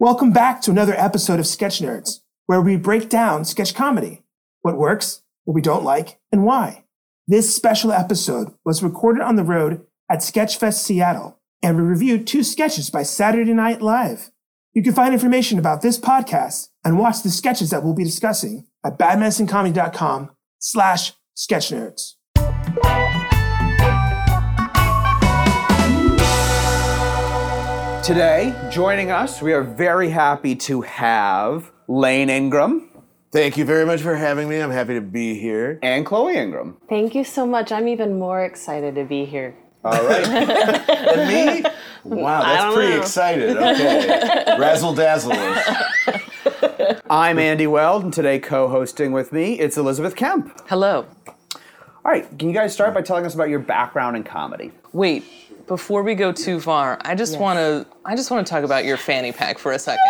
Welcome back to another episode of Sketch Nerds, where we break down sketch comedy, what works, what we don't like, and why. This special episode was recorded on the road at Sketchfest Seattle, and we reviewed two sketches by Saturday Night Live. You can find information about this podcast and watch the sketches that we'll be discussing at badmedicinecomedy.com slash sketchnerds. Today, joining us, we are very happy to have Lane Ingram Thank you very much for having me. I'm happy to be here. and Chloe Ingram. Thank you so much. I'm even more excited to be here. All right. and me? Wow, that's pretty know. excited. Okay. Razzle dazzle. I'm Andy Weld, and today co-hosting with me, it's Elizabeth Kemp. Hello. All right, can you guys start by telling us about your background in comedy? Wait, before we go too far, I just want to I just want to talk about your fanny pack for a second.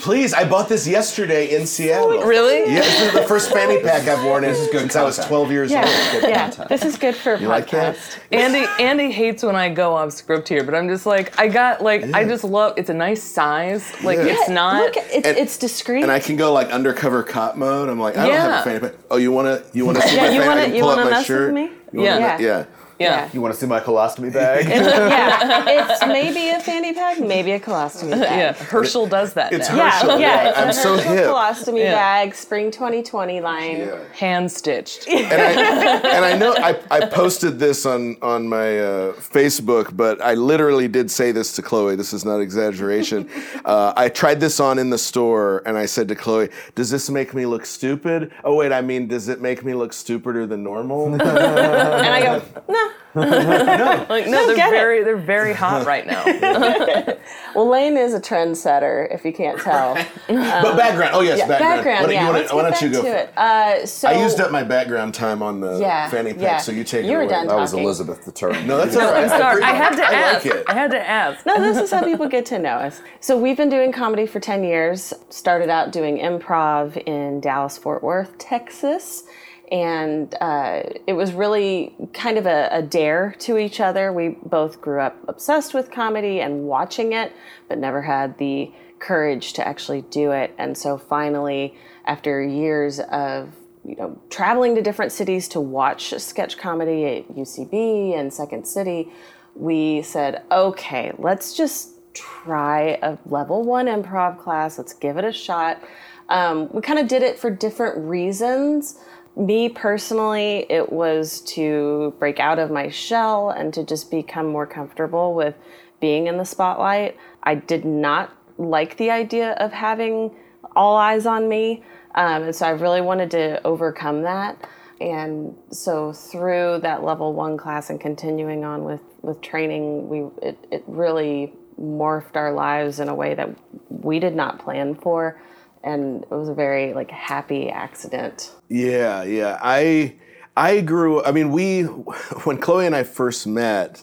Please, I bought this yesterday in Seattle. Really? Yeah, this is the first fanny pack I've worn in since I was 12 years Yeah, old. yeah. This is good for a You like that? podcast. Andy Andy hates when I go off script here, but I'm just like I got like I just love it's a nice size. Like Yeah. it's not Look, it's, And- it's discreet. And I can go like undercover cop mode. I'm like, I don't have a fanny pack. Oh, you wanna you wanna see Yeah, my you fanny? wanna- I can pull up wanna my mess with shirt. me? You wanna- Yeah. yeah. Yeah. You want to see my colostomy bag? yeah, it's maybe a fanny pack, maybe a colostomy bag. Yeah, Herschel does that It's now. Yeah, Herschel. yeah, Yeah, it's I'm a so Herschel hip. colostomy Yeah. bag, spring 2020 line. Yeah. Hand stitched. and I, and I know I, I posted this on on my uh, Facebook, but I literally did say this to Chloe. This is not exaggeration. Uh, I tried this on in the store, and I said to Chloe, "Does this make me look stupid?" Oh wait, I mean, does it make me look stupider than normal? And I go, no. Like no, they're get it. very they're very hot right now. Well, Lane is a trendsetter, if you can't tell. but background. Oh yes, background. Background, why don't, yeah. you, wanna- Let's why get don't you go? to for- it. Uh, so I used up my background time on the Yeah, fanny pack, yeah. so you take You it were away. done That talking. was Elizabeth the turn. No, that's all right. I'm sorry. I had to I ask. like it. I had to ask. No, this is how people get to know us. So we've been doing comedy for 10 years. Started out doing improv in Dallas, Fort Worth, Texas. And uh, it was really kind of a, a dare to each other. We both grew up obsessed with comedy and watching it, but never had the courage to actually do it. And so finally, after years of you know, traveling to different cities to watch sketch comedy at UCB and Second City, we said, okay, let's just try a level one improv class. Let's give it a shot. Um, we kind of did it for different reasons. Me personally, it was to break out of my shell and to just become more comfortable with being in the spotlight. I did not like the idea of having all eyes on me. Um, and so I really wanted to overcome that. And so through that level one class and continuing on with, with training, we it, it really morphed our lives in a way that we did not plan for. And it was a very like happy accident. Yeah, yeah. I I grew. I mean, we when Chloe and I first met,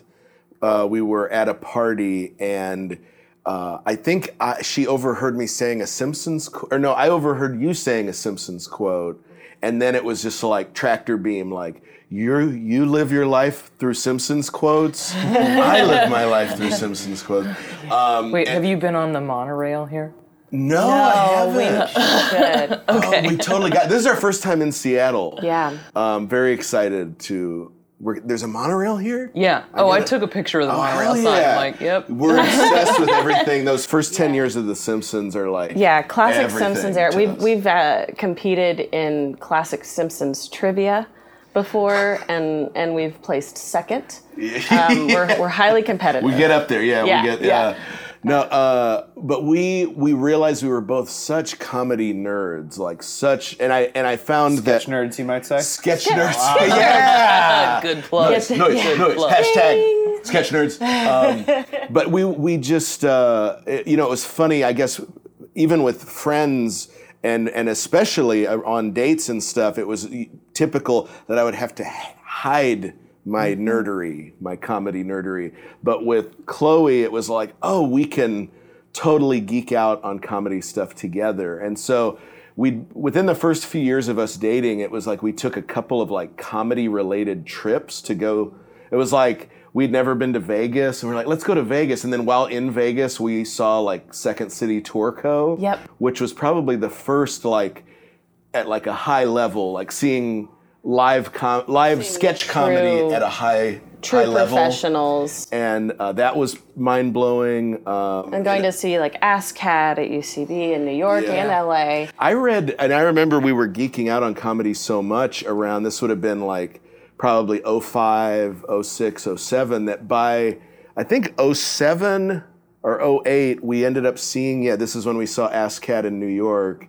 uh, we were at a party, and uh, I think I, she overheard me saying a Simpsons, qu- or no, I overheard you saying a Simpsons quote, and then it was just like tractor beam, like. You you live your life through Simpsons quotes. I live my life through Simpsons quotes. Um, Wait, have you been on the monorail here? No, I haven't. should. Oh, we totally got. This is our first time in Seattle. yeah. Um, very excited to. We're, there's a monorail here. Yeah. Oh, I took a picture of the Oh, monorail sign. yeah. I'm like, yep. We're obsessed with everything. Those first ten years of The Simpsons are like. Yeah, classic Simpsons era. We've us. we've uh, competed in classic Simpsons trivia before, and and we've placed second. Um, we're we're highly competitive. We get up there, yeah. Yeah, we get, yeah. yeah. No, uh, but we we realized we were both such comedy nerds, like such, and I and I found that Sketch that nerds, you might say. sketch nerds. yeah. Good plug. Noise, noise, noise. Hashtag sketch nerds. Um, but we we just uh, it- you know it was funny. I guess even with friends and and especially uh, on dates and stuff, it was typical that I would have to hide my mm-hmm. nerdery, my comedy nerdery. But with Chloe, it was like, oh, we can totally geek out on comedy stuff together, and so we within the first few years of us dating, it was like we took a couple of like comedy related trips to go. It was like we'd never been to Vegas, and we're like, let's go to Vegas. And then while in Vegas, we saw like Second City Tourco, Yep. which was probably the first like at like a high level, like seeing live com- live sketch comedy at a high True high level, professionals. and uh, that was mind blowing. Um, And going to see like Ass Cat at UCB in New York and LA. I read, and I remember we were geeking out on comedy so much around this would have been like probably 05, 06, 07, that by I think 07 or 08, we ended up seeing, yeah, this is when we saw Ass Cat in New York.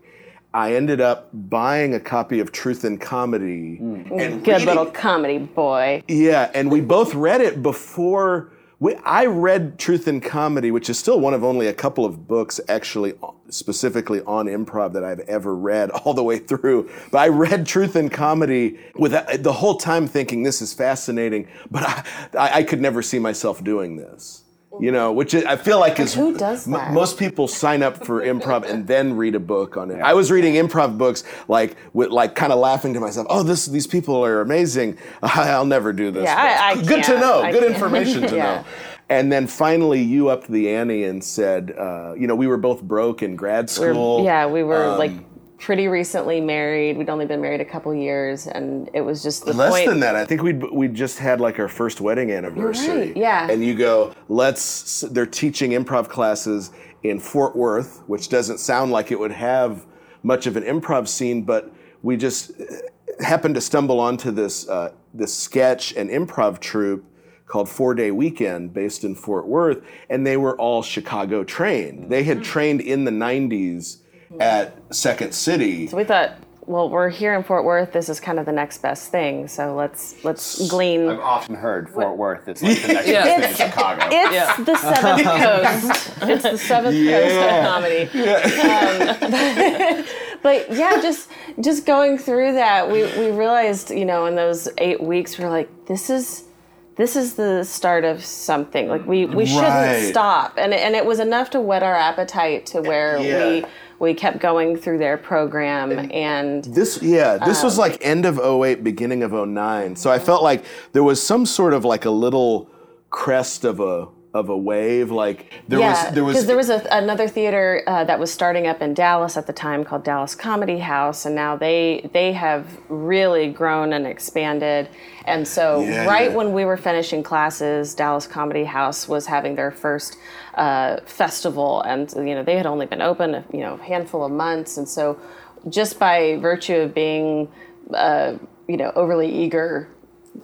I ended up buying a copy of Truth and Comedy. Mm. And Good reading- little comedy boy. yeah, and we both read it before. We, I read Truth and Comedy, which is still one of only a couple of books actually specifically on improv that I've ever read all the way through. But I read Truth and Comedy with uh, the whole time thinking this is fascinating, but I, I could never see myself doing this. You know, which I feel like is who does m- most people sign up for improv and then read a book on it. I was reading improv books like with like kind of laughing to myself. Oh, this these people are amazing. I'll never do this. Yeah, I- I Good to can't. know. I Good can't. information to Yeah. know. And then finally, you upped the ante and said, uh, you know, we were both broke in grad We're- school. yeah, we were Um, like pretty recently married. We'd only been married a couple years, and it was just the Less point. than that. I think we we just had like our first wedding anniversary. right, yeah. And you go, let's. They're teaching improv classes in Fort Worth, which doesn't sound like it would have much of an improv scene, but we just uh, happened to stumble onto this uh, this sketch and improv troupe called Four Day Weekend, based in Fort Worth, and they were all Chicago trained. They had trained in the '90s at Second City. So we thought, well, we're here in Fort Worth. This is kind of the next best thing. So let's let's glean. I've often heard Fort Worth. It's like the next Yeah. best thing in Chicago. It's Yeah. the seventh coast. It's the seventh coast of comedy. Um, but yeah, just just going through that, we we realized, you know, in those eight weeks, we are like, this is this is the start of something. Like we we shouldn't Right. stop, and and it was enough to whet our appetite to where Yeah. we we kept going through their program and. This yeah, this Um, was like end of 08, beginning of 09. So I felt like there was some sort of like a little crest of a of a wave. Like there yeah, was there was because there was a, another theater uh, that was starting up in Dallas at the time called Dallas Comedy House, and now they they have really grown and expanded. And so, Yeah, right yeah. when we were finishing classes, Dallas Comedy House was having their first uh, festival, and you know they had only been open you know a handful of months, and so just by virtue of being uh, you know overly eager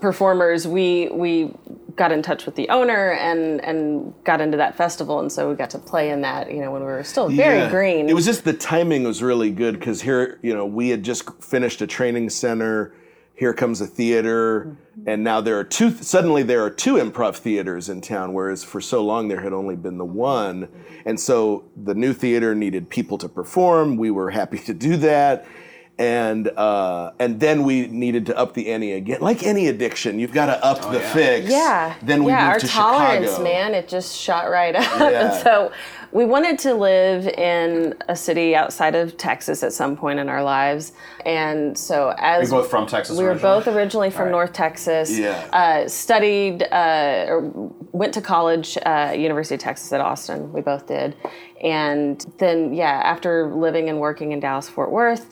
performers, we we got in touch with the owner and and got into that festival, and so we got to play in that. You know, when we were still very Yeah. green. It was just the timing was really good because here, you know, we had just finished a training center. Here comes a theater, mm-hmm. and now there are two. Suddenly, there are two improv theaters in town, whereas for so long there had only been the one. And so the new theater needed people to perform. We were happy to do that, and uh, and then we needed to up the ante again. Like any addiction, you've got to up the fix. yeah. Then we yeah, moved our to tolerance, Chicago. man, it just shot right up. Yeah. And so we wanted to live in a city outside of Texas at some point in our lives. And so as You're both from Texas we were both originally from right. North Texas. Yeah. Uh, studied uh, or went to college, uh, University of Texas at Austin. We both did, and then yeah, after living and working in Dallas Fort Worth,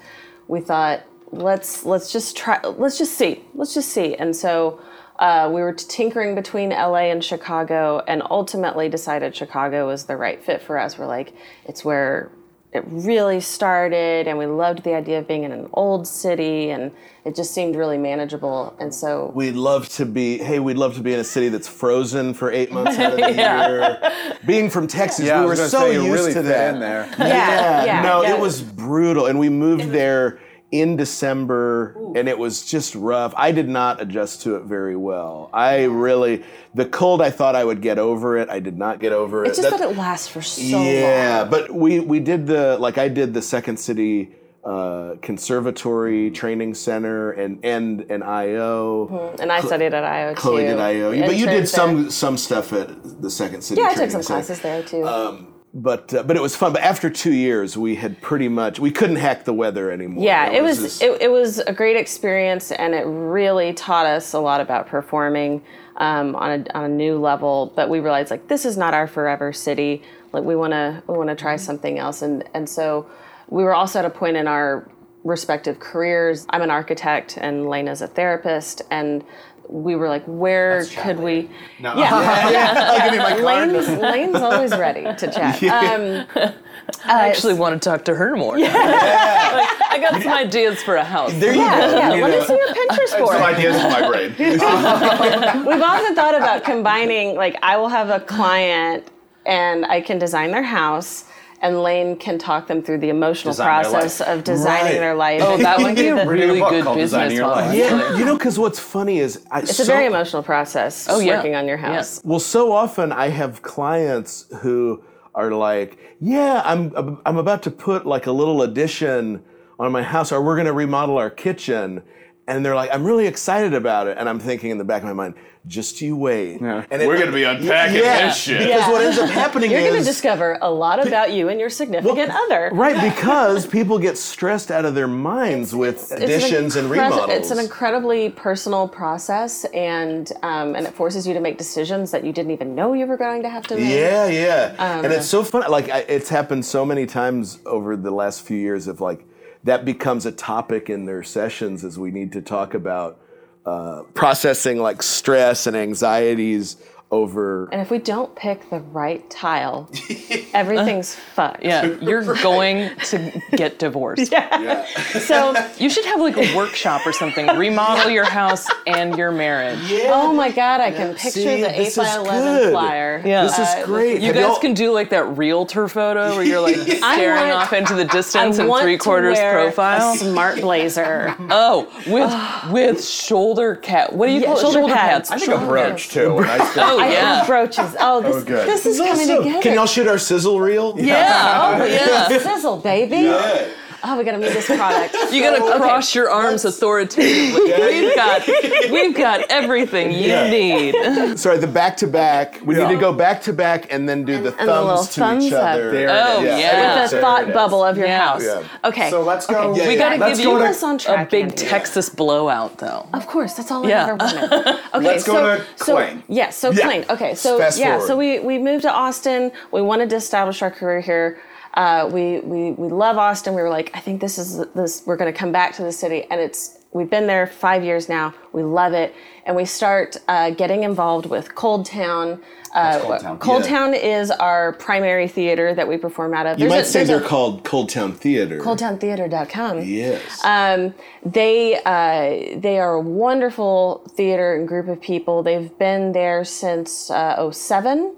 we thought let's let's just try let's just see let's just see, and so. Uh, we were tinkering between LA and Chicago, and ultimately decided Chicago was the right fit for us. We're like, it's where it really started, and we loved the idea of being in an old city, and it just seemed really manageable. And so We'd love to be. Hey, we'd love to be in a city that's frozen for eight months out of the year. Being from Texas, Yeah, I we were was gonna so say, you used really to that. in there. Yeah, yeah, no, yeah. it was brutal, and we moved there in December, and it was just rough. I did not adjust to it very well. I really, the cold. I thought I would get over it. I did not get over it. it's just That- that it lasts for so long. yeah, but we we did the like I did the Second City uh, Conservatory Training Center and and and IO. And I studied at IO Chloe too. did IO, but you did there. some some stuff at the Second City. Yeah, I took some Center. classes there too. Um, but uh, but it was fun. But after two years, we had pretty much we couldn't hack the weather anymore. Yeah, it was just- it, it was a great experience, and it really taught us a lot about performing um, on a on a new level. But we realized like this is not our forever city. Like we want to we want to try something else, and and so we were also at a point in our respective careers. I'm an architect, and Lane's a therapist, and we were like, where could we? No. Yeah, yeah. I'll give you my card. Lane's, Lane's always ready to chat. Um, I actually want to talk to her more. Like, I got some ideas for a house. There you yeah, go. yeah. You Let me know. see your Pinterest board. Some ideas in my brain. We've often thought about combining, like, I will have a client and I can design their house, and Lane can talk them through the emotional Design process of designing Right. their life. Oh, that would be a the- really book good business model. Yeah, you know, because what's funny is I, It's a very emotional process Oh, yeah. working on your Yeah. house. Well, so often I have clients who are like, "Yeah, I'm I'm about to put like a little addition on my house, or we're going to remodel our kitchen," and they're like, "I'm really excited about it," and I'm thinking in the back of my mind, "Just you wait." And it- We're gonna be unpacking yeah, this shit. Because what ends up happening You're is going to discover a lot about you and your significant other. right because people get stressed out of their minds with It's an additions and incre- remodels. It's an incredibly personal process, and um, and it forces you to make decisions that you didn't even know you were going to have to make. Yeah, yeah. Um, and it's so fun. Like, I, it's happened so many times over the last few years of like, that becomes a topic in their sessions as we need to talk about uh, processing like stress and anxieties over. And if we don't pick the right tile, everything's fucked. Yeah, you're going to get divorced. Yeah. So, You should have like a workshop or something. Remodel your house and your marriage. Yeah. oh my god, I can picture See, the eight this by is eleven good. flyer. Yeah. This is Uh, great. You Have guys y'all- can do like that realtor photo where you're like staring want- off into the I distance and want three quarters to wear profile. A smart blazer. Oh, with with shoulder cap. What do you Yeah, call it? shoulder pads. I think a brooch too. When I still, Oh I yeah. have brooches. Oh, this, oh, good. this is coming Awesome. together. Can y'all shoot our sizzle reel? Yeah. Oh yeah. sizzle, baby? Oh, we gotta move this product. You gotta cross your arms authoritatively. We've got we've got everything you Yeah. need. Sorry, the back to back. We need to go back to back and then do the and the little thumbs to thumbs each up. other. There Oh, is. yeah. the There thought bubble of your Yeah. house. Yeah. Okay. So let's go. Yeah, We gotta Let's give go you to us on a big Andy. Texas blowout though. Of course, that's all Yeah. I've ever wanted. Okay, Let's go so, to so Klain. yeah, so Yeah. Okay, so Fast yeah, forward. so we we moved to Austin. We wanted to establish our career here. Uh, we we we love Austin. We were like, I think this is this. We're going to come back to the city, and it's we've been there five years now. We love it, and we start uh, getting involved with ColdTowne. Uh, ColdTowne? Cold Yeah. Town is our primary theater that we perform out of. You There's might a- say they're a- called ColdTowne Theater. ColdTowneTheater.com. Yes. Um, they uh, they are a wonderful theater and group of people. They've been there since uh, 07.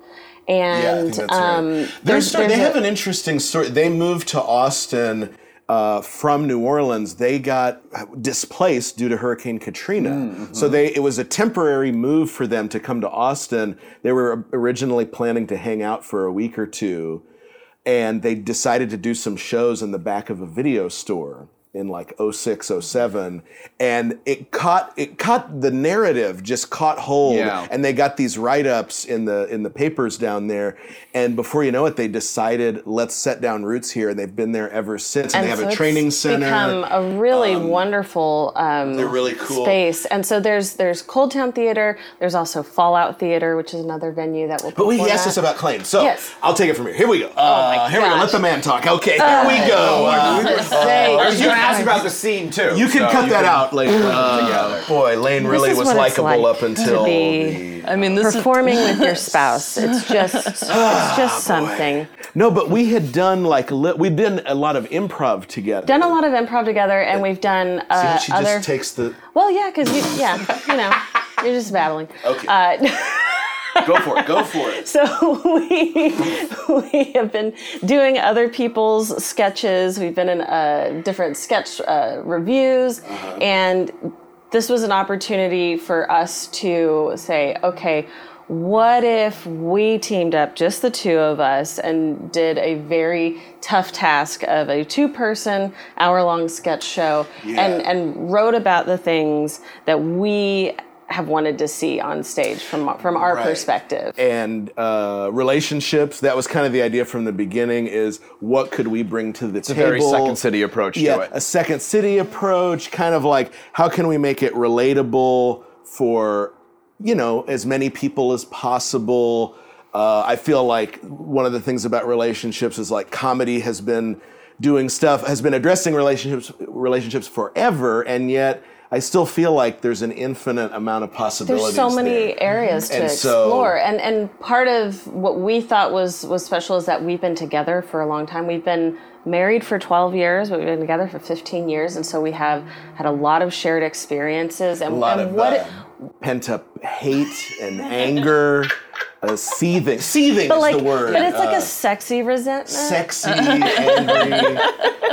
Yeah, And right. um, Their there's, story- there's they a- have an interesting story. They moved to Austin uh, from New Orleans. They got displaced due to Hurricane Katrina. Mm-hmm. So they it was a temporary move for them to come to Austin. They were originally planning to hang out for a week or two, and they decided to do some shows in the back of a video store in like 06 07 and it caught it caught the narrative just caught hold Yeah. and they got these write-ups in the in the papers down there and before you know it they decided let's set down roots here and they've been there ever since and, they have a it's training center Become a really wonderful um, they're really cool. space. And so there's there's ColdTowne Theater. There's also Fallout Theater, which is another venue that will. but we asked at. us about claim so Yes. i'll take it from here here we go uh, here we go let the man talk okay here we go Uh, For sake. I was going to ask about the scene too. you can so cut you that can- out later uh, boy lane really was what it's likable like up until to be the I mean, this is performing with your spouse. It's just it's just something. No, but we had done like li- we'd done a lot of improv together. Done a lot of improv together, and we've done See uh, how she other. just takes the. well, yeah, because you, yeah, you know, you're just babbling. Okay. Uh, Go for it. Go for it. So we we have been doing other people's sketches. We've been in uh, different sketch uh, revues, Uh-huh. and this was an opportunity for us to say, okay. What if we teamed up, just the two of us, and did a very tough task of a two-person, hour-long sketch show, and and wrote about the things that we have wanted to see on stage from from our Right. perspective. and uh, relationships. That was kind of the idea from the beginning. Is what could we bring to the It's a table? very Second City approach yeah, to it. a second city approach. Kind of like how can we make it relatable for you know as many people as possible. Uh, I feel like one of the things about relationships is like comedy has been doing stuff has been addressing relationships relationships forever, and yet. I still feel like there's an infinite amount of possibilities. There's so many there. areas to And so- explore, and and part of what we thought was was special is that we've been together for a long time. We've been married for 12 years, we've been together for 15 years, and so we have had a lot of shared experiences. And, a lot and of what uh, it- pent up hate and anger, uh, seething. Seething but is like, the word. but it's like uh, a sexy resentment. sexy, angry.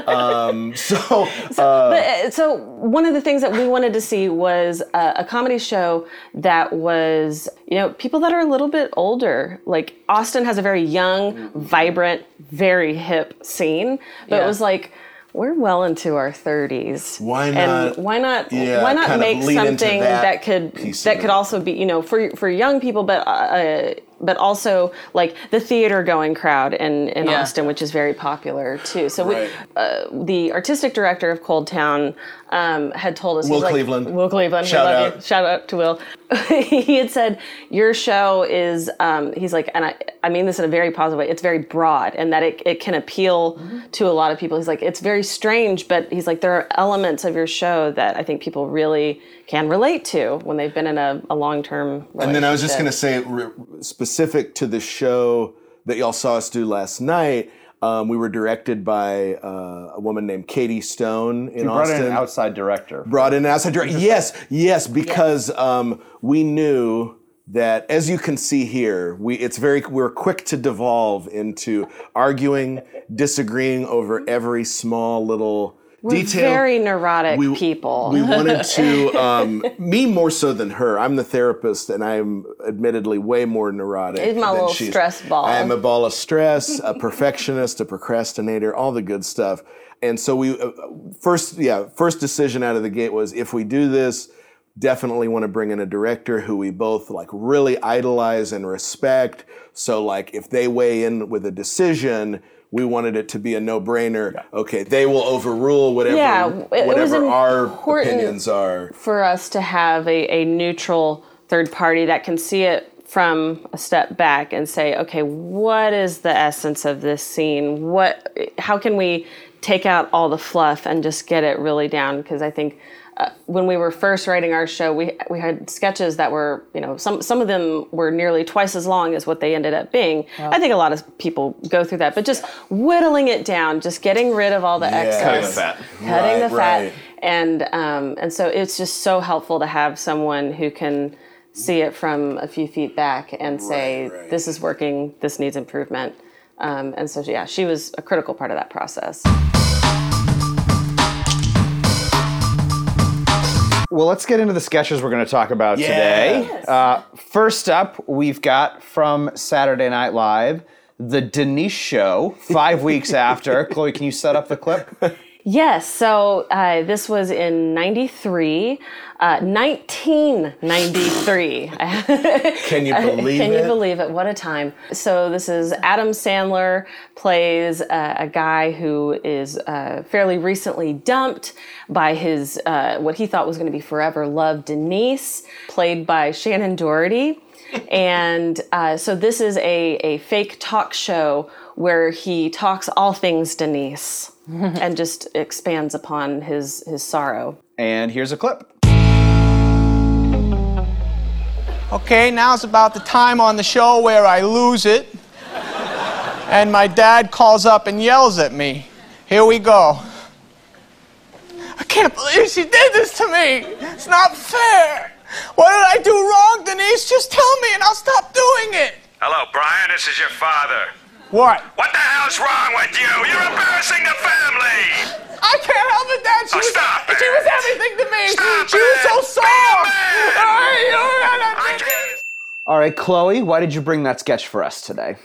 Um, so, uh, But, uh, so one of the things that we wanted to see was a, a comedy show that was you know people that are a little bit older like austin has a very young vibrant very hip scene but Yeah. it was like we're well into our 30s Why and not- why not yeah, why not make something that that, could that could it. also be you know for for young people but uh, but also like the theater going crowd in, in Yeah. Austin, which is very popular too. So Right. we, uh, the artistic director of ColdTowne um, had told us, Will he's like- Cleveland. Will Cleveland, Shout out. you. Shout out to Will. he had said your show is, um, he's like, and I, I mean this in a very positive way. It's very broad, and that it, it can appeal to a lot of people. He's like, it's very strange, but he's like, there are elements of your show that I think people really can relate to when they've been in a, a long term. and then I was just going to say, re- specific to the show that y'all saw us do last night, um, we were directed by uh, a woman named Katie Stone in You brought Austin. in an outside director. brought in an outside director. Yes, yes, because Um, we knew that, as you can see here, we it's very we're quick to devolve into arguing, disagreeing over every small little detail. Very neurotic we, people. We wanted to, um, me more so than her. I'm the therapist, and I'm admittedly way more neurotic. He's my than little stress ball. I am a ball of stress, a perfectionist, a procrastinator, all the good stuff. And so we uh, first, yeah, first decision out of the gate was if we do this, definitely want to bring in a director who we both like really idolize and respect. So like if they weigh in with a decision. We wanted it to be a no-brainer. Okay, they will overrule whatever Yeah, it- it was whatever our opinions are. for us to have a, a neutral third party that can see it from a step back and say, okay, what is the essence of this scene? What, how can we take out all the fluff and just get it really down? Because I think uh, when we were first writing our show, we we had sketches that were, you know, some some of them were nearly twice as long as what they ended up being. I think a lot of people go through that, but just whittling it down, just getting rid of all the excess, Cutting the fat. cutting Right, the fat right. and um, and so it's just so helpful to have someone who can see it from a few feet back and say Right, right. this is working this needs improvement um, and so yeah she was a critical part of that process Well, let's get into the sketches we're going to talk about today. Yes. Uh, first up, we've got from Saturday Night Live, The Denise Show, five weeks after. Chloe, can you set up the clip? yes so uh, this was in 93 uh, 1993 Can you believe it? Can it? you believe it? What a time. So, this is Adam Sandler plays uh, a guy who is uh, fairly recently dumped by his, uh, what he thought was going to be forever love, Denise, played by Shannen Doherty. and uh, so, this is a, a fake talk show where he talks all things Denise and just expands upon his, his sorrow. And here's a clip. Okay, now's about the time on the show where I lose it. And my dad calls up and yells at me. Here we go. I can't believe she did this to me. It's not fair. What did I do wrong, Denise? Just tell me and I'll stop doing it. Hello, Brian. This is your father. What? What the hell's wrong with you? You're embarrassing the family. I can't help it, Dad. She, Oh, was, stop she it. was everything to me. Stop she was so it. soft. I can't- All right, Chloe, why did you bring that sketch for us today?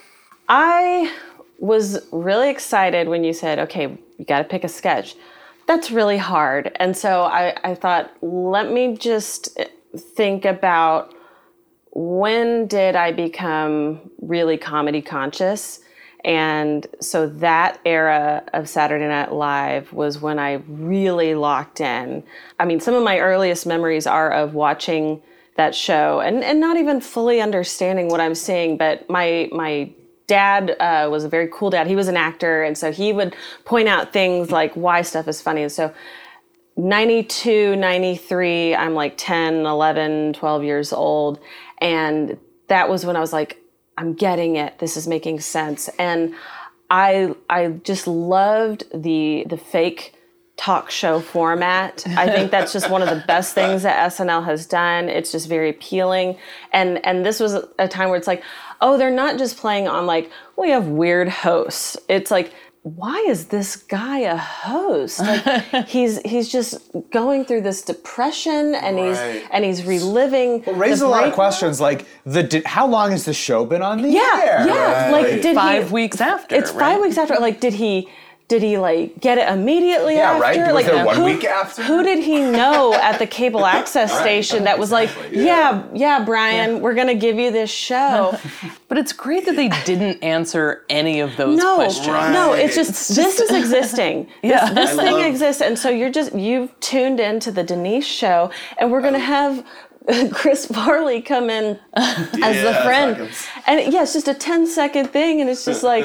I was really excited when you said, okay, you got to pick a sketch. That's really hard. And so I, I thought, let me just think about when did I become really comedy conscious? And so that era of Saturday Night Live was when I really locked in. I mean, some of my earliest memories are of watching that show and, and not even fully understanding what I'm seeing, but my my dad uh, was a very cool dad. He was an actor, and so he would point out things like why stuff is funny. And so 92, 93, I'm like 10, 11, 12 years old. And that was when I was like, I'm getting it. This is making sense. And I I just loved the the fake talk show format. I think that's just one of the best things that SNL has done. It's just very appealing. And and this was a time where it's like, oh, they're not just playing on like, we have weird hosts. It's like why is this guy a host? Like he's he's just going through this depression and he's and he's reliving. It raises a lot of questions like the di- how long has the show been on the Yeah, air? yeah. Like did Five he? weeks after. It's five weeks after. Like did he? Did he like get it immediately Yeah, after? right? Was Like there one who, week after? Who did he know at the cable access station that was like, yeah, yeah, Brian, we're gonna give you this show. But it's great that they didn't answer any of those no, questions. no, it's just this is existing. Yeah. This, this thing love- exists, and so you're just you've tuned into the Denise show, and we're gonna have. Chris Farley come in as the friend, seconds. and yeah, it's just a 10 second thing, and it's just like,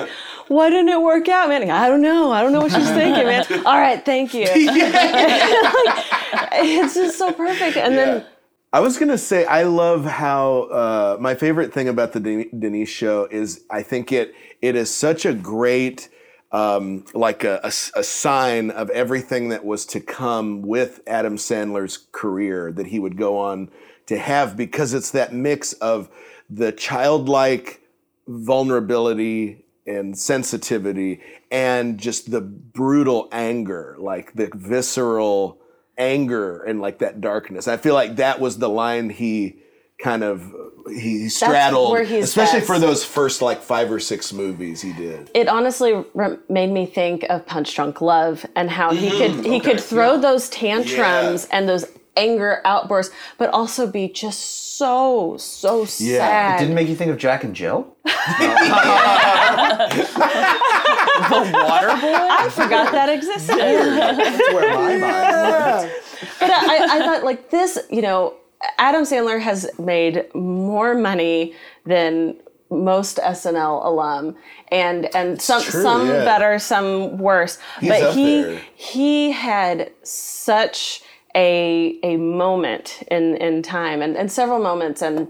why didn't it work out, man? I don't know. I don't know what she's thinking, man. All right, thank you. Like, it's just so perfect, and then I was gonna say I love how uh, my favorite thing about the Den- Denise show is I think it it is such a great um, like a sign of everything that was to come with Adam Sandler's career that he would go on to have because it's that mix of the childlike vulnerability and sensitivity and just the brutal anger like the visceral anger and like that darkness. I feel like that was the line he kind of he straddled especially best. for those first like five or six movies he did. It honestly re- made me think of Punch Drunk Love and how he Mm-hmm. could he could throw those tantrums and those anger outbursts, but also be just so so Yeah. sad. Didn't make you think of Jack and Jill? The water boy? I forgot that existed. That's where my mind went. but I, I thought like this, you know, Adam Sandler has made more money than most SNL alum, and and some true, some yeah. better, some worse. He's but up he there. he had such a a moment in in time, and, and several moments, and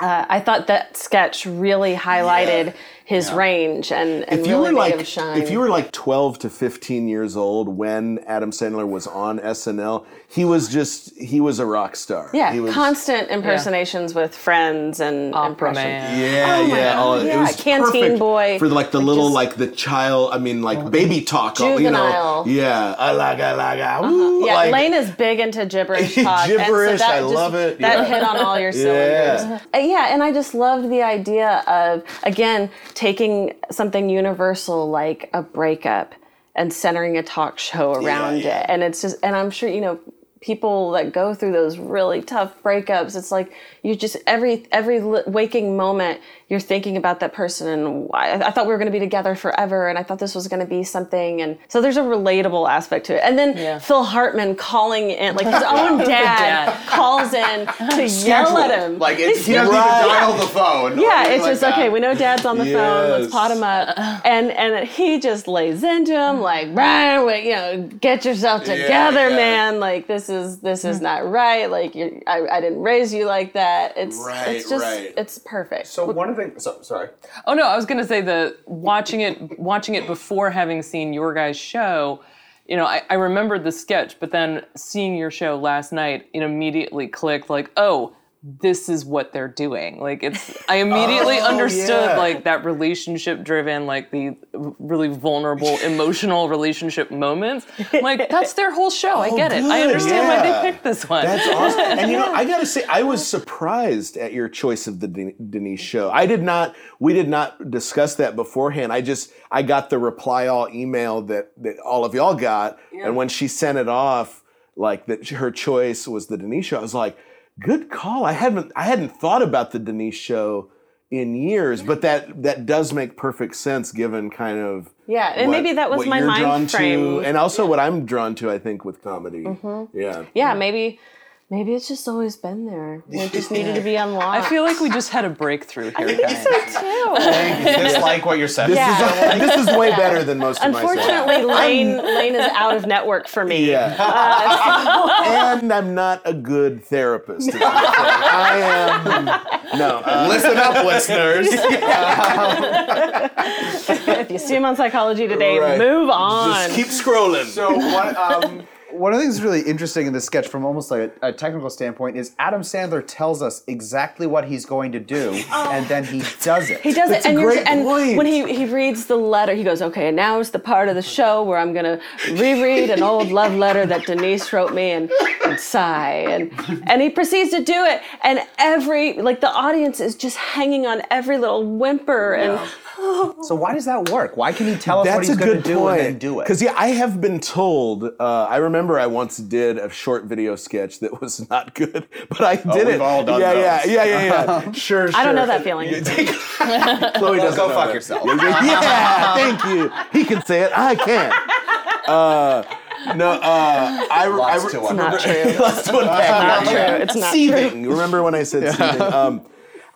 uh, I thought that sketch really highlighted his range and, and if you really were like shine. if you were like 12 to 15 years old when adam sandler was on snl he was just he was a rock star yeah, he was, constant impersonations with friends and Opera man. Yeah, Oh my yeah, God, all, it yeah, was Canteen Boy, for like the like little just- like the child. I mean, like baby talk. all- Juvenile. You know, yeah, I like, I like, Yeah, like, Lane is big into gibberish talk. and Gibberish, so that I just- love it, That yeah. hit on all your cylinders. Yeah. Uh, yeah, and I just loved the idea of again taking something universal like a breakup and centering a talk show around yeah. it. And it's just, and I'm sure you know people that go through those really tough breakups it's like you just every every waking moment you're thinking about that person and why I, I thought we were going to be together forever and i thought this was going to be something and so there's a relatable aspect to it and then Yeah. phil hartman calling in like his own dad, dad. calls in to yell at him Like it's, he He's- doesn't Right. even dial the phone. yeah, it's like just that. okay. We know Dad's on the phone. Let's pot him up, and and he just lays into him like Brian, wait, you know, get yourself together, yeah. man. Like this is this is not right. Like you, I, I didn't raise you like that. It's Right, it's just right. it's perfect. So one of the so, sorry. Oh no, I was gonna say the watching it watching it before having seen your guys' show, you know, I, I remembered the sketch, but then seeing your show last night, it immediately clicked like, oh, this is what they're doing. Like it's I immediately Oh, understood yeah. like that relationship driven, like the really vulnerable, emotional relationship moments. Like that's their whole show. I oh, get it. I good, understand why they picked this one. That's awesome. and you know, I gotta say, I was surprised at your choice of the Den- Denise show. I did not. We did not discuss that beforehand. I just I got the reply all email that that all of y'all got, and when she sent it off, like that her choice was the Denise show. I was like. Good call. I haven't I hadn't thought about the Denise show in years, but that that does make perfect sense given kind of Yeah, and maybe that was what my mind frame. to, and also what I'm drawn to. I think with comedy, mm-hmm. yeah, yeah, maybe maybe it's just always been there. It just needed to be unlocked. I feel like we just had a breakthrough here, guys. too. Dislike what you're saying. Yeah. this is way better than most of my songs. Unfortunately, Lane Lane is out of network for me. Yeah. and I'm not a good therapist. I am. No. uh, Listen up, listeners. If you see him on Psychology Today, Right. move on. just keep scrolling. So one, um, one of the things that's really interesting in this sketch, from almost like a, a technical standpoint, is Adam Sandler tells us exactly what he's going to do, oh. and then he does it. He does That's it, and, great and when he, he reads the letter, he goes, "Okay, and now is the part of the show where I'm gonna reread an old love letter that Denise wrote me and, and sigh." And and he proceeds to do it, and every like the audience is just hanging on every little whimper and So why does that work? Why can he tell us what That's he's a going good to do point. and then do it? Because yeah, I have been told. Uh, I remember I once did a short video sketch that was not good, but I did it. we've all done yeah, those. yeah, yeah, yeah, yeah. Sure, sure. I don't know that feeling. Chloe doesn't go fuck that. yourself. yeah, thank you. He can say it. I can't. Uh, no, uh, I, Lots I, to I unpack. not true. Lots to unpack. Not true. It's not seething. Remember when I said seething? Um,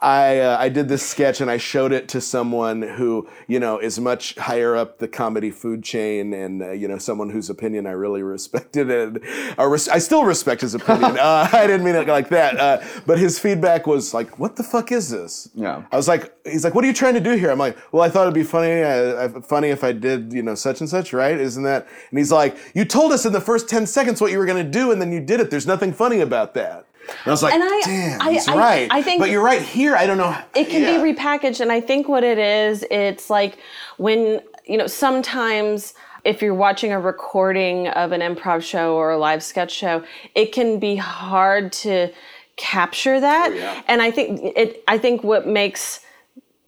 I uh, I did this sketch and I showed it to someone who you know is much higher up the comedy food chain and uh, you know someone whose opinion I really respected and or res- I still respect his opinion. uh, I didn't mean it like that, uh, but his feedback was like, "What the fuck is this?" Yeah. I was like, he's like, "What are you trying to do here?" I'm like, "Well, I thought it'd be funny, uh, funny if I did, you know, such and such, right? Isn't that?" And he's like, "You told us in the first ten seconds what you were going to do, and then you did it. There's nothing funny about that." And I was like, And I- "Damn, I- he's I- right." I think- but you're right here. I don't know. it can Yeah. be repackaged and i think what it is it's like when you know sometimes if you're watching a recording of an improv show or a live sketch show it can be hard to capture that oh, and i think it i think what makes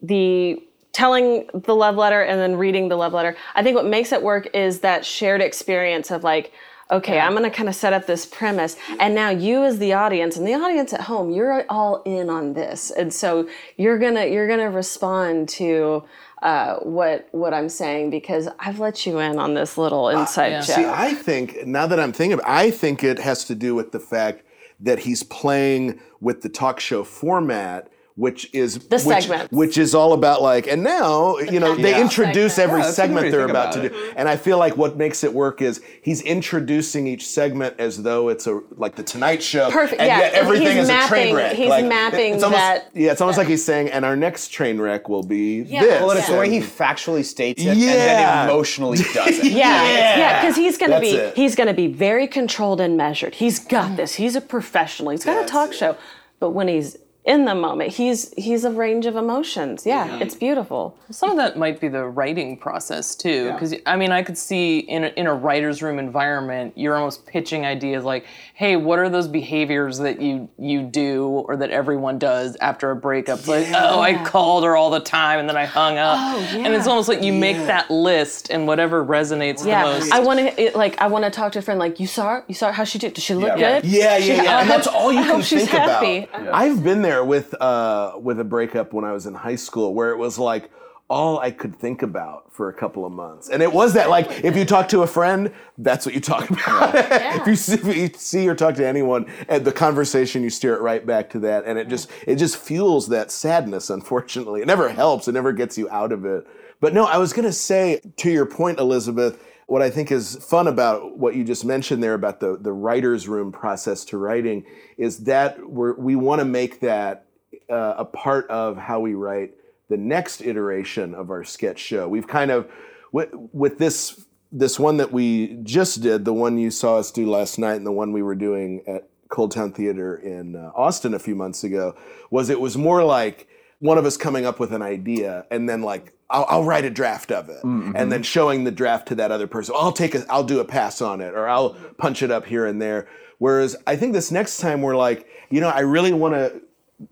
the telling the love letter and then reading the love letter i think what makes it work is that shared experience of like okay i'm going to kind of set up this premise and now you as the audience and the audience at home you're all in on this and so you're going to you're going to respond to uh, what what i'm saying because i've let you in on this little inside yeah. joke See, I think now that I'm thinking, about, I think it has to do with the fact that he's playing with the talk show format. Which is The which, segments. which is all about like, and now you know they Yeah. introduce every Yeah, that's a good way segment they're think about to do, mm-hmm. and I feel like what makes it work is he's introducing each segment as though it's a like the Tonight Show, Perfect, and yeah. yet everything He's is a train wreck. he's Like, mapping it's almost, that- Yeah, it's almost like he's saying, and our next train wreck will be this. well, and it's the way he factually states it, and then emotionally does it. Yeah, yeah, because he's gonna That's be it. he's gonna be very controlled and measured. He's got mm. this. He's a professional. He's got a talk it. show, but when he's in the moment, he's he's a range of emotions. Yeah, it's beautiful. Some of that might be the writing process too, because I mean, I could see in a, in a writer's room environment, you're almost pitching ideas like, "Hey, what are those behaviors that you you do or that everyone does after a breakup?" It's Like, "Oh, I called her all the time and then I hung up," oh, and it's almost like you make that list and whatever resonates Yeah, the most. I want to like I want to talk to a friend. Like, you saw her? You saw her? How she did? Does she look Yeah. good? Yeah, She- yeah, yeah. I And that's all you I can hope she's think happy. about. I've been there with uh, with a breakup when I was in high school, where it was like all I could think about for a couple of months, and it was that like if you talk to a friend, that's what you talk about. if, you see, if you see or talk to anyone, and the conversation you steer it right back to that, and it just it just fuels that sadness. Unfortunately, it never helps. It never gets you out of it. But no, I was gonna say to your point, Elizabeth what I think is fun about what you just mentioned there about the, the writer's room process to writing is that we want to make that uh, a part of how we write the next iteration of our sketch show. We've kind of, with, with this this one that we just did, the one you saw us do last night, and the one we were doing at ColdTowne Theater in uh, Austin a few months ago, was it was more like one of us coming up with an idea and then like I'll, I'll write a draft of it and then showing the draft to that other person. I'll take a, I'll do a pass on it or I'll punch it up here and there. Whereas I think this next time we're like, you know, I really want to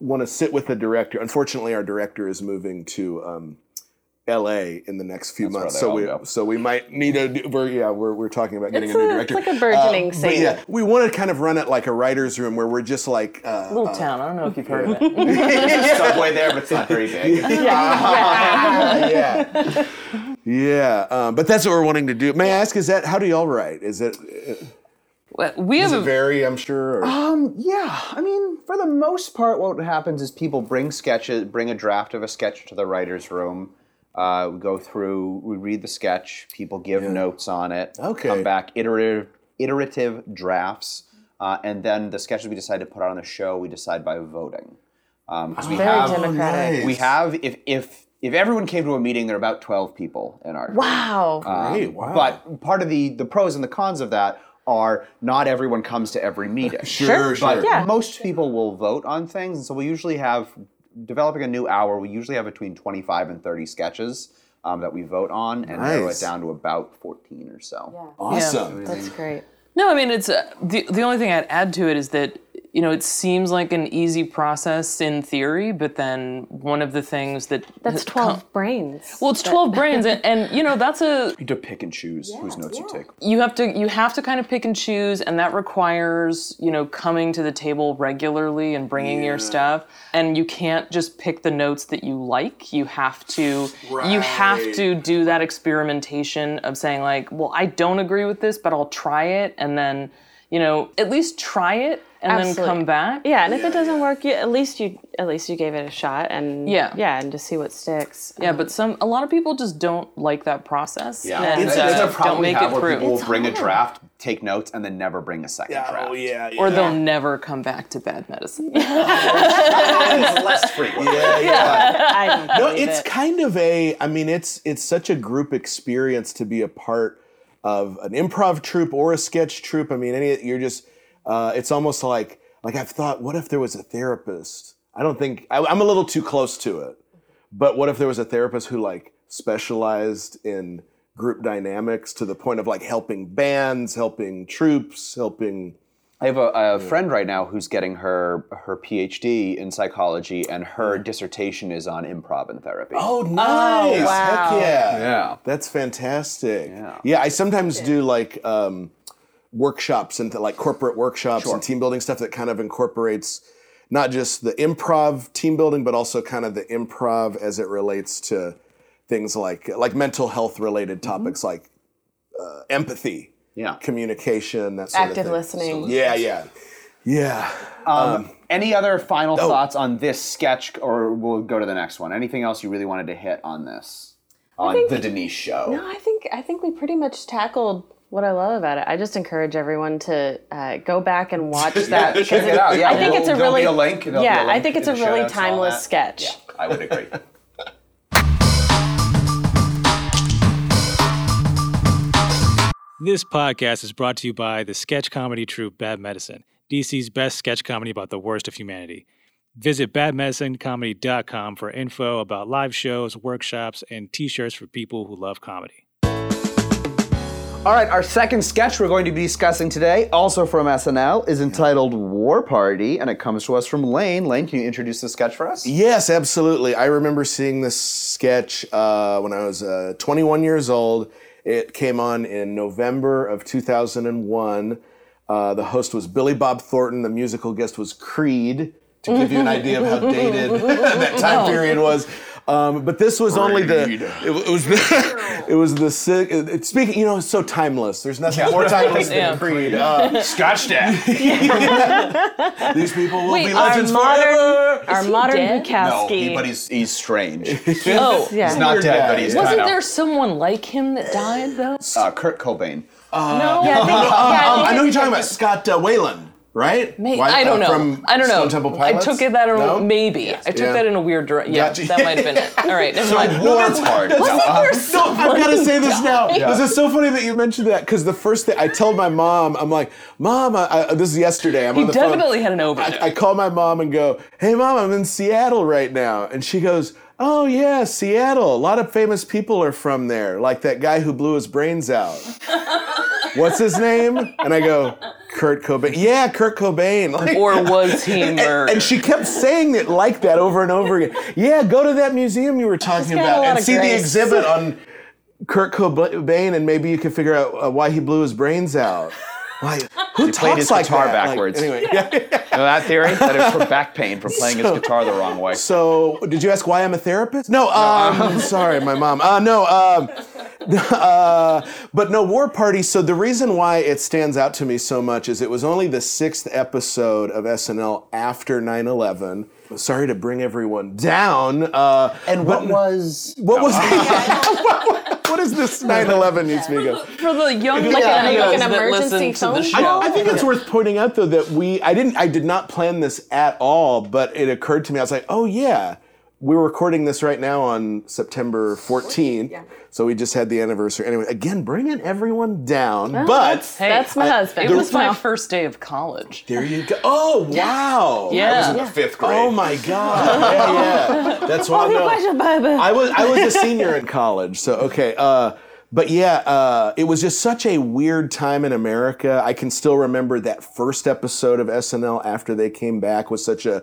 want to sit with the director. Unfortunately, our director is moving to um, L.A. in the next few months, so we go. so we might need a. We're yeah, we're, we're talking about getting It's a new director. it's like a burgeoning but scene. yeah, we want to kind of run it like a writer's room where we're just like. Uh, Little town. I don't know if you've heard of it. Subway there, but it's not very big. yeah. yeah. Um, but that's what we're wanting to do. May I ask, is that, how do y'all write? Is it, is Well, we have it a vary, I'm sure? Or? Um, yeah, I mean, for the most part, what happens is people bring sketches, bring a draft of a sketch to the writer's room. Uh, we go through, we read the sketch, people give notes on it, Okay. come back, iterative, iterative drafts, uh, and then the sketches we decide to put out on the show, we decide by voting. Because we Very have, democratic. nice. we have, if if if everyone came to a meeting, there are about twelve people in our. Wow. Great, wow. But part of the the pros and the cons of that are not everyone comes to every meeting. Sure, sure. But Yeah. most people will vote on things, and so we usually have developing a new hour. We usually have between twenty five and thirty sketches um, that we vote on, and narrow it down to about fourteen or so. awesome. That's great. No, I mean it's uh, the the only thing I'd add to it is that you know it seems like an easy process in theory, but then one of the things that That's 12 come- brains. well, it's twelve brains, and, and you know that's a You have to pick and choose whose notes you take. you have to you have to kind of pick and choose, and that requires you know coming to the table regularly and bringing your stuff, and you can't just pick the notes that you like. You have to you have to do that experimentation of saying like, well, I don't agree with this, but I'll try it, and then you know at least try it and Absolutely. then come back. Yeah, and if it doesn't work, you, at least you at least you gave it a shot, and Yeah. yeah, and to see what sticks. Yeah, but some a lot of people just don't like that process. Yeah, and, it's, uh, it's a problem don't we make have it where through. people will bring a draft, take notes, and then never bring a second draft. Oh, yeah, yeah. or they'll never come back to bad medicine. it's less frequent. yeah, yeah. I don't No, it's it. kind of a. I mean, it's it's such a group experience to be a part of an improv troupe or a sketch troupe. I mean, any you're just. Uh, it's almost like like I've thought. What if there was a therapist? I don't think I, I'm a little too close to it. But what if there was a therapist who like specialized in group dynamics to the point of like helping bands, helping troops, helping. I have a, a friend right now who's getting her her PhD in psychology, and her dissertation is on improv and therapy. Oh, nice! wow. Heck yeah! Yeah. That's fantastic. Yeah. Yeah, I sometimes do like um, workshops and like corporate workshops and team building stuff that kind of incorporates not just the improv team building, but also kind of the improv as it relates to things like like mental health related topics like uh, empathy, Yeah. communication, that sort Active of thing. listening. Yeah, yeah, yeah. Um, any other final oh. thoughts on this sketch, or we'll go to the next one? Anything else you really wanted to hit on this? On think- the Denise show? No, I think I think we pretty much tackled what I love about it. I just encourage everyone to uh, go back and watch that because check it out. Yeah, I think we'll- it's a really a link. Yeah, a link I think it's a really notes and all timeless sketch. Yeah, I would agree. This podcast is brought to you by the sketch comedy troupe Bad Medicine, DC's best sketch comedy about the worst of humanity. Visit badmedicinecomedy.com for info about live shows, workshops, and t shirts for people who love comedy. All right, our second sketch we're going to be discussing today, also from SNL, is entitled War Party, and it comes to us from Lane. Lane, can you introduce the sketch for us? Yes, absolutely. I remember seeing this sketch uh, when I was uh, 21 years old. It came on in November of 2001. Uh, the host was Billy Bob Thornton. The musical guest was Creed, to give you an idea of how dated that time period was. Um, but this was only the it, it was the it was the si- it, it- speaking you know it's so timeless. There's nothing more timeless Yeah. than Creed. Uh, Scott Stapp. these people will Wait, be our legends modern- forever. Our modern dead? No, he, but he's, he's strange. Oh, yeah. He's not Weird dead, guy. but he's wasn't kind of. there someone like him that died though? Uh, Kurt Cobain. no, yeah, I think, yeah, I, think I know you're talking about Scott uh, Weiland, right? May- Why- I don't uh, know. From I don't know. Stone Temple I took it that a No? maybe. I took Yeah. that in a weird direction. Yeah, Gotcha. that might have been it. All right, never mind. War Party. No, I've got to say this now. This is so funny that you mentioned that because the first thing I told my mom, I'm like, Mom, I, I, this is yesterday. I'm He on the definitely phone. had an overdose. I, I call my mom and go, Hey, Mom, I'm in Seattle right now, and she goes. Oh yeah, Seattle. A lot of famous people are from there, like that guy who blew his brains out. What's his name? And I go, Kurt Cobain. Yeah, Kurt Cobain. Like- Or was he and, murdered? and she kept saying it like that over and over again. Yeah, go to that museum you were talking about and see the exhibit on Kurt Cobain, and maybe you can figure out uh, why he blew his brains out. Why? Who He played his like guitar that? Like, backwards. anyway, yeah. Know that theory? That it's from back pain from playing his guitar the wrong way. So, did you ask why I'm a therapist? No, um, sorry, my mom. Uh, no, um, uh, but no, War Party. So, the reason why it stands out to me so much is it was only the sixth episode of SNL after 9 11. Sorry to bring everyone down. Uh, And what was what was what is this 9 11 you speak of? For the young Like, a, millennials like an emergency listen phone the call. show. I think it's worth pointing out though that we I didn't I did not plan this at all, but it occurred to me. I was like, oh yeah, we're recording this right now on September 14th. So we just had the anniversary. Anyway, again, bringing everyone down. but Hey, That's my I- husband. It was my Wow. first day of college. there you go. Oh wow. Yeah. in the fifth grade. Oh my god. Yeah, yeah. That's why I know. I was I was a senior in college, so okay. Uh, but yeah, uh, it was just such a weird time in America. I can still remember that first episode of SNL after they came back was such a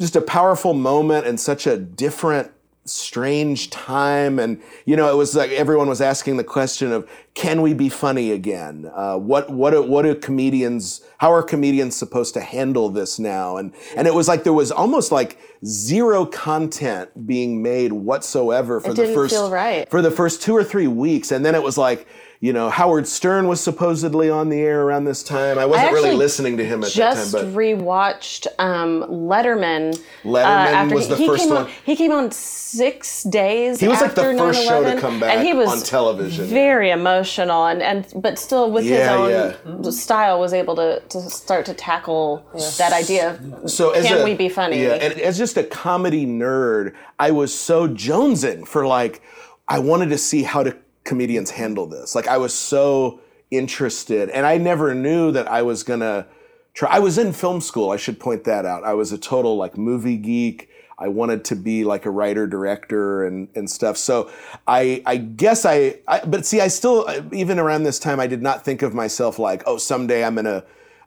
just a powerful moment and such a different strange time. And you know it was like everyone was asking the question of can we be funny again? Uh, what what do, what do comedians how are comedians supposed to handle this now? And and it was like there was almost like zero content being made whatsoever for the first right. for the first two or three weeks. And then it was like you know Howard Stern was supposedly on the air around this time I wasn't really listening to him at just that time but rewatched um, Letterman. Letterman after was he, the he first came one. On, he came on six days. He was like the first show to come back and he was on television. Very emotional, and, and but still with Yeah, his own style was able to, to start to tackle that idea. Of, so as can a- we be funny? Yeah, and as just a comedy nerd, I was so jonesing for like, I wanted to see how do comedians handle this. Like I was so interested, and I never knew that I was gonna try. I was in film school. I should point that out. I was a total like movie geek. I wanted to be like a writer director and, and stuff. So I I guess I, I but see I still even around this time I did not think of myself like oh someday I'm gonna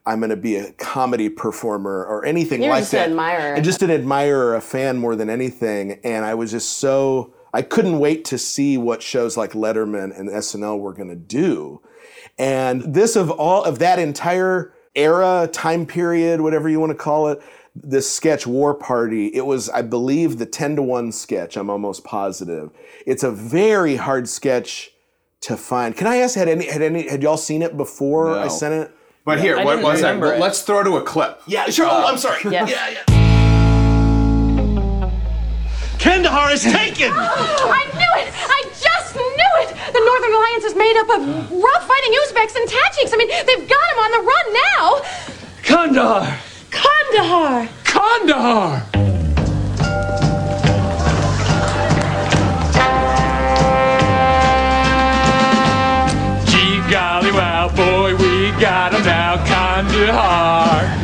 I'm gonna be a comedy performer or anything You're like just an that. admirer. And just an admirer, a fan more than anything. And I was just so I couldn't wait to see what shows like Letterman and SNL were gonna do. And this of all of that entire era, time period, whatever you want to call it, this sketch War Party, it was, I believe, the 10 to 1 sketch, I'm almost positive. It's a very hard sketch to find. Can I ask, had any had any had y'all seen it before I sent it? But here, I what was that? Let's throw to a clip. Yeah, sure. oh, I'm sorry. Yeah. yeah, yeah. Kandahar is taken! Oh, I knew it! I just knew it! The Northern Alliance is made up of rough fighting Uzbeks and Tajiks. I mean, they've got him on the run now! Kandahar! Kandahar! Kandahar! Gee golly wow, boy, we got him now. Kandahar! Kandahar!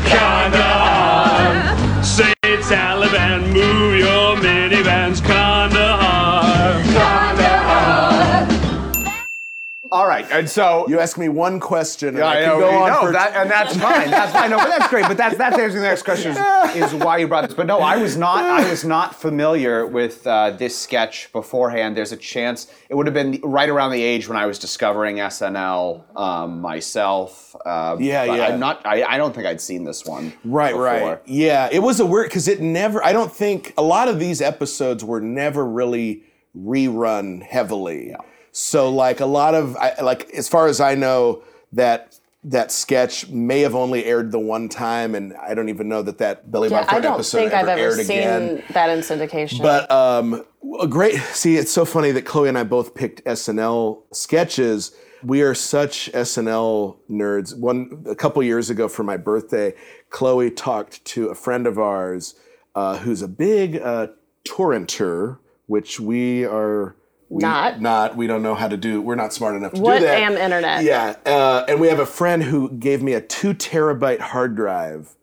Right, and so You ask me one question, and Yeah, I, I can know, go on know, for that, and that's fine. That's fine. No, but that's great. But that's that's answering the next question is, is why you brought this. But no, I was not. I was not familiar with uh, this sketch beforehand. There's a chance it would have been right around the age when I was discovering SNL um, myself. Uh, Yeah, but yeah. I'm not. I, I don't think I'd seen this one. Right, before. right. Yeah, it was a weird because it never. I don't think a lot of these episodes were never really rerun heavily. So like a lot of I, like as far as I know that that sketch may have only aired the one time, and I don't even know that that Billy Yeah, Bob I Thornton don't episode think I've ever ever aired seen again. that in syndication. But um, a great. See, it's so funny that Chloe and I both picked SNL sketches. We are such SNL nerds. One a couple years ago for my birthday, Chloe talked to a friend of ours uh, who's a big uh, torrenter, which we are. We, Not. not. We don't know how to do. We're not smart enough to What do that. What am internet? Yeah, uh, and we have a friend who gave me a two terabyte hard drive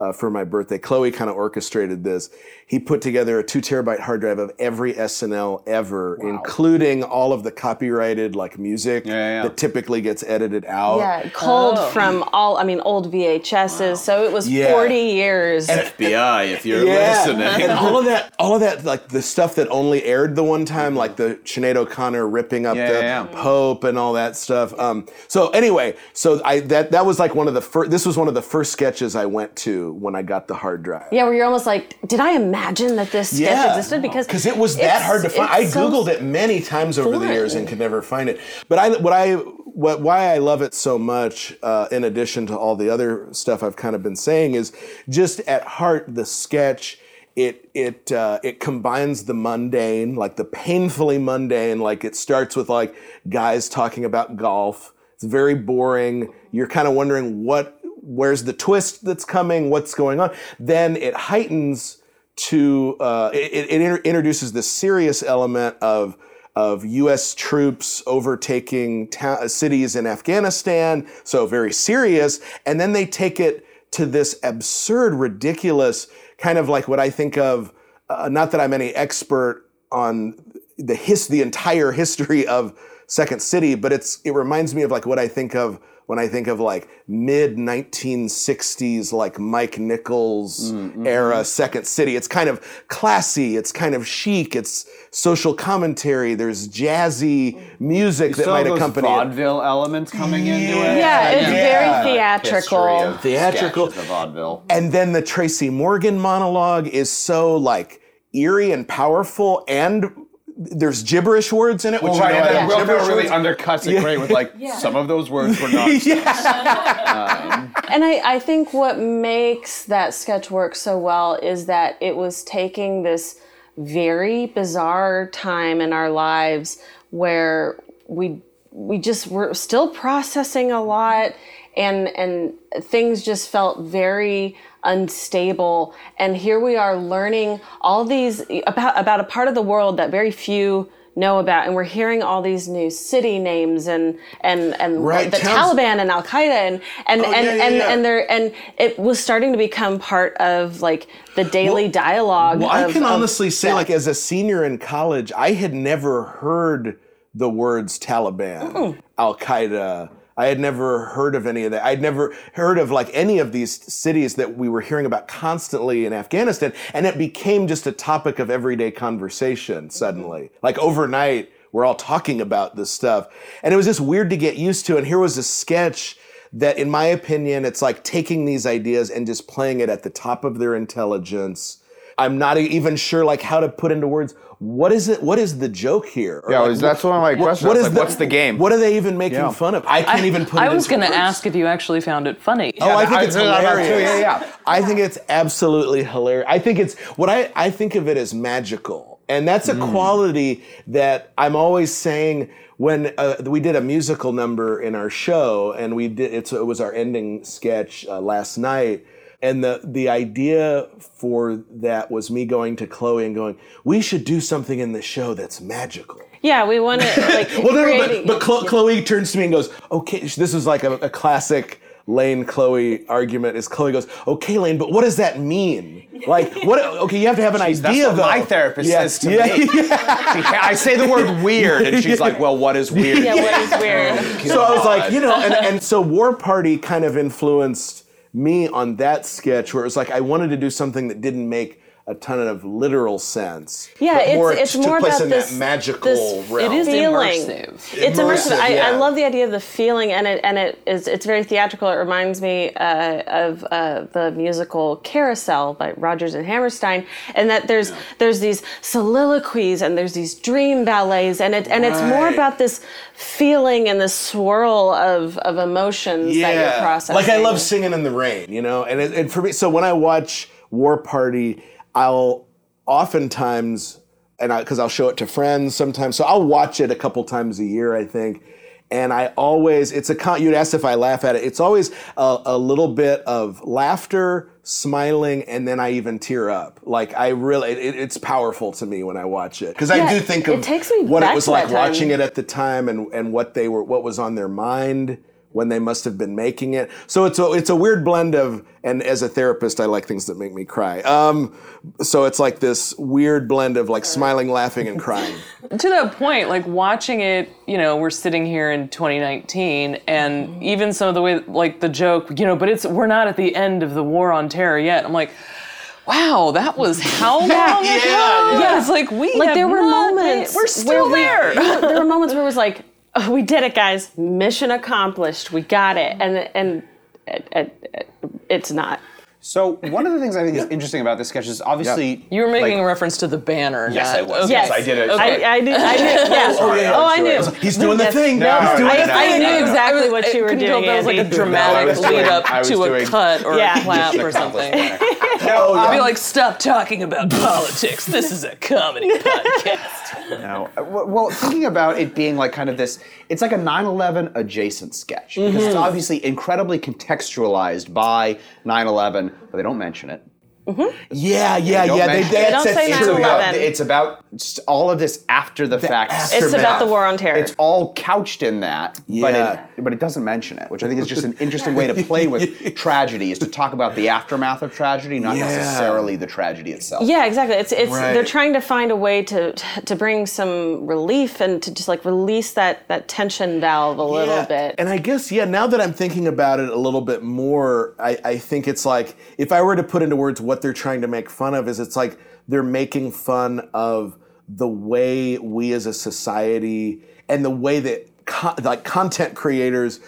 uh, for my birthday. Chloe kind of orchestrated this. He put together a two terabyte hard drive of every SNL ever, including all of the copyrighted like music yeah. that typically gets edited out. Yeah, culled from all, I mean, old VHSs. So it was Yeah. 40 years. FBI, if you're Yeah, listening. and all of that, all of that, like the stuff that only aired the one time, like the Sinead O'Connor ripping up Yeah, the yeah, yeah. Pope and all that stuff. Um, so anyway, so I that that was like one of the first. This was one of the first sketches I went to when I got the hard drive. yeah, where you're almost like, did I imagine that this sketch existed? Because because it was that hard to find. I it's so googled it many times over the years and could never find it. But I, what I, what why I love it so much, uh, in addition to all the other stuff I've kind of been saying, is just at heart the sketch. It it uh, it combines the mundane, like the painfully mundane. Like it starts with like guys talking about golf. It's very boring. You're kind of wondering what, where's the twist that's coming? What's going on? Then it heightens to uh, it, it inter- introduces the serious element of of U.S. troops overtaking ta- cities in Afghanistan, so very serious, and then they take it to this absurd, ridiculous kind of like what I think of. Uh, not that I'm any expert on the his the entire history of Second City, but it's it reminds me of like what I think of when I think of like mid 1960s like Mike Nichols mm-hmm. era Second City. It's kind of classy, it's kind of chic, it's social commentary. There's jazzy mm-hmm. music that might have those accompany it. vaudeville elements coming into it. Yeah, it's Yeah. very theatrical. Theatrical. The vaudeville. And then the Tracy Morgan monologue is so like eerie and powerful, and there's gibberish words in it, which Well, you right, know, and then love Will gibberish really words. undercuts it great with like some of those words were not. And I, I think what makes that sketch work so well is that it was taking this very bizarre time in our lives where we we just were still processing a lot and and things just felt very unstable and here we are learning all these about about a part of the world that very few know about and we're hearing all these new city names and and and Right, the towns- Taliban and Al Qaeda and and Oh, and yeah, yeah, and, yeah. and there and it was starting to become part of like the daily dialogue. Well, I of- can of honestly say, like, as a senior in college, I had never heard the words Taliban, Al Qaeda. I had never heard of any of that. I'd never heard of like any of these cities that we were hearing about constantly in Afghanistan. And it became just a topic of everyday conversation suddenly. Mm-hmm. Like overnight, we're all talking about this stuff. And it was just weird to get used to. And here was a sketch that, in my opinion, it's like taking these ideas and just playing it at the top of their intelligence. I'm not even sure like how to put into words what is it. What is the joke here? Or, Yeah, like, was- that's one of my what- questions. what I was is like, what's the game? What are they even making Yeah. fun of? I can't even put. It. I was into going to words. ask if you actually found it funny. Oh, I think I it's said hilarious. too, yeah, yeah. I think it's absolutely hilarious. I think it's what I, I think of it as magical. And that's a Mm. quality that I'm always saying when uh, we did a musical number in our show and we did it's, it was our ending sketch uh, last night and the the idea for that was me going to Chloe and going we should do something in the show that's magical. yeah, we want to like Well, no, no, creating- but, but Chlo- Chloe turns to me and goes, "Okay, this is like a, a classic Lane Chloe argument." Is Chloe goes, "Okay, Lane, but what does that mean? Like, what? Okay, you have to have an That's idea, what though." my therapist Yeah, says to yeah, me. yeah. She I say the word weird, and she's like, "Well, what is weird?" yeah, what is weird? So I was like, you know, and, and so War Party kind of influenced me on that sketch, where it was like I wanted to do something that didn't make a ton of literal sense. Yeah, but it's more, it's took more place about in this that magical this realm. It is feeling. immersive. It's immersive. Immersive, I, I love the idea of the feeling, and it and it is it's very theatrical. It reminds me uh, of uh, the musical Carousel by Rodgers and Hammerstein, and that there's there's these soliloquies and there's these dream ballets, and it and it's more about this feeling and this swirl of of emotions that you're processing. Like I love singing in the rain, you know. And, it, and for me, so when I watch War Party, I'll oftentimes, and because I'll show it to friends sometimes, so I'll watch it a couple times a year, I think. And I always, it's a, con- you'd ask if I laugh at it. It's always a, a little bit of laughter, smiling, and then I even tear up. Like I really, it, it's powerful to me when I watch it. Because I do think it of takes me what it was like watching it at the time and, and what they were, what was on their mind when they must have been making it. So it's a it's a weird blend of and as a therapist I like things that make me cry. Um, so it's like this weird blend of like smiling, laughing, and crying. to that point, like watching it, you know, we're sitting here in 2019, and even some of the way, like the joke, you know, but it's we're not at the end of the war on terror yet. I'm like, wow, that was how long ago? yeah. yeah. it's like we like have there were not made- moments we're still where we- there. there were moments where it was like oh, we did it guys mission accomplished we got it and and it, it, it's not So one of the things I think is interesting about this sketch is obviously You were making like- a reference to the banner. Yes, not- I was. okay. Yes, I did it. I, I knew I knew yeah oh, I knew He's doing the thing. No, He's doing I, the thing. I knew no, no. exactly what you were couldn't doing tell if that was like a Andy. No, dramatic was lead up I was to a doing- cut or Yeah. a clap or something. accomplished. No, I'd be um, like, stop talking about politics. This is a comedy podcast. No. Uh, Well, thinking about it being like kind of this, it's like a 9 11 adjacent sketch because Mm-hmm. it's obviously incredibly contextualized by 9 11, but they don't mention it. Yeah, yeah, Don't yeah. They, they. They don't say It's 9/11. about, it's about just all of this after the fact. after- it's about the war on terror It's all couched in that, but it but it doesn't mention it, which I think is just an interesting way to play with tragedy, is to talk about the aftermath of tragedy, not Yeah. necessarily the tragedy itself. Yeah, exactly. It's it's Right. they're trying to find a way to to bring some relief and to just like release that that tension valve a little Yeah. bit. And I guess, yeah, now that I'm thinking about it a little bit more, I, I think it's like, if I were to put into words what they're trying to make fun of, is it's like they're making fun of the way we as a society and the way that co- like content creators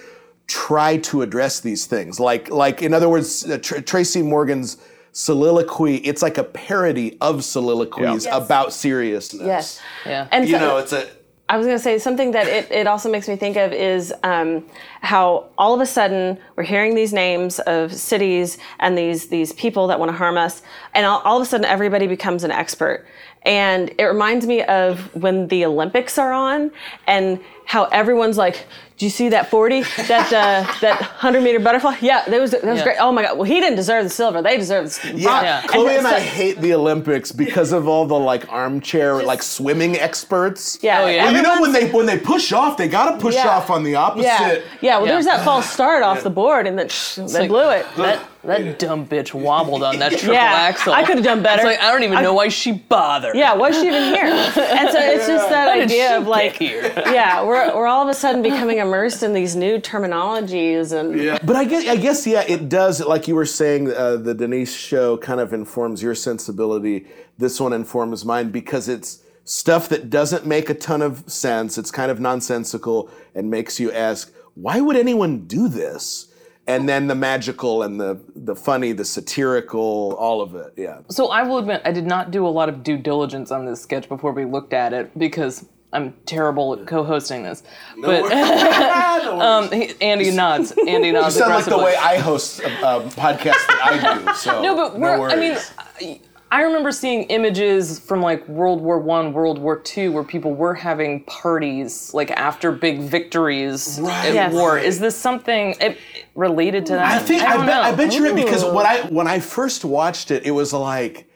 try to address these things. Like, like in other words, uh, Tr- Tracy Morgan's soliloquy, it's like a parody of soliloquies Yeah. about seriousness. yes. Yeah. And You so- know, it's a, I was going to say something that it, it also makes me think of is um, how all of a sudden we're hearing these names of cities and these these people that want to harm us, and all, all of a sudden everybody becomes an expert. And it reminds me of when the Olympics are on and how everyone's like, "Do you see that 40? That uh, that 100 meter butterfly? Yeah, that was that was Yeah. great. Oh my God! Well, he didn't deserve the silver. They deserve the bronze." Yeah, Yeah. Chloe and I it's like- hate the Olympics because of all the like armchair like swimming experts. Yeah, Oh, yeah. Well, you know when they when they push off, they gotta push Yeah. off on the opposite. Yeah, yeah. Well, Yeah. there's that false start off the board, and then they like- blew it. That, that dumb bitch wobbled on that triple Yeah, axle. I could've done better. It's like, I don't even I- know why she bothered. Yeah, why is she even here? And so it's just that How idea of like, here? yeah, we're, we're all of a sudden becoming immersed in these new terminologies and Yeah. But I guess, I guess, yeah, it does. Like you were saying, uh, the Denise show kind of informs your sensibility. This one informs mine because it's stuff that doesn't make a ton of sense. It's kind of nonsensical and makes you ask, why would anyone do this? And then the magical and the the funny, the satirical, all of it. Yeah. So I will admit, I did not do a lot of due diligence on this sketch before we looked at it because I'm terrible at co-hosting this. but um, he- Andy nods. Andy You nods. sound like the way I host a, a podcast that I do. So No, but we're, I mean. I- I remember seeing images from like World War One, World War Two, where people were having parties like after big victories Right. at Yes. war. Is this something it, related to that? I think I, don't bet, know. I bet you're right because when I when I first watched it, it was like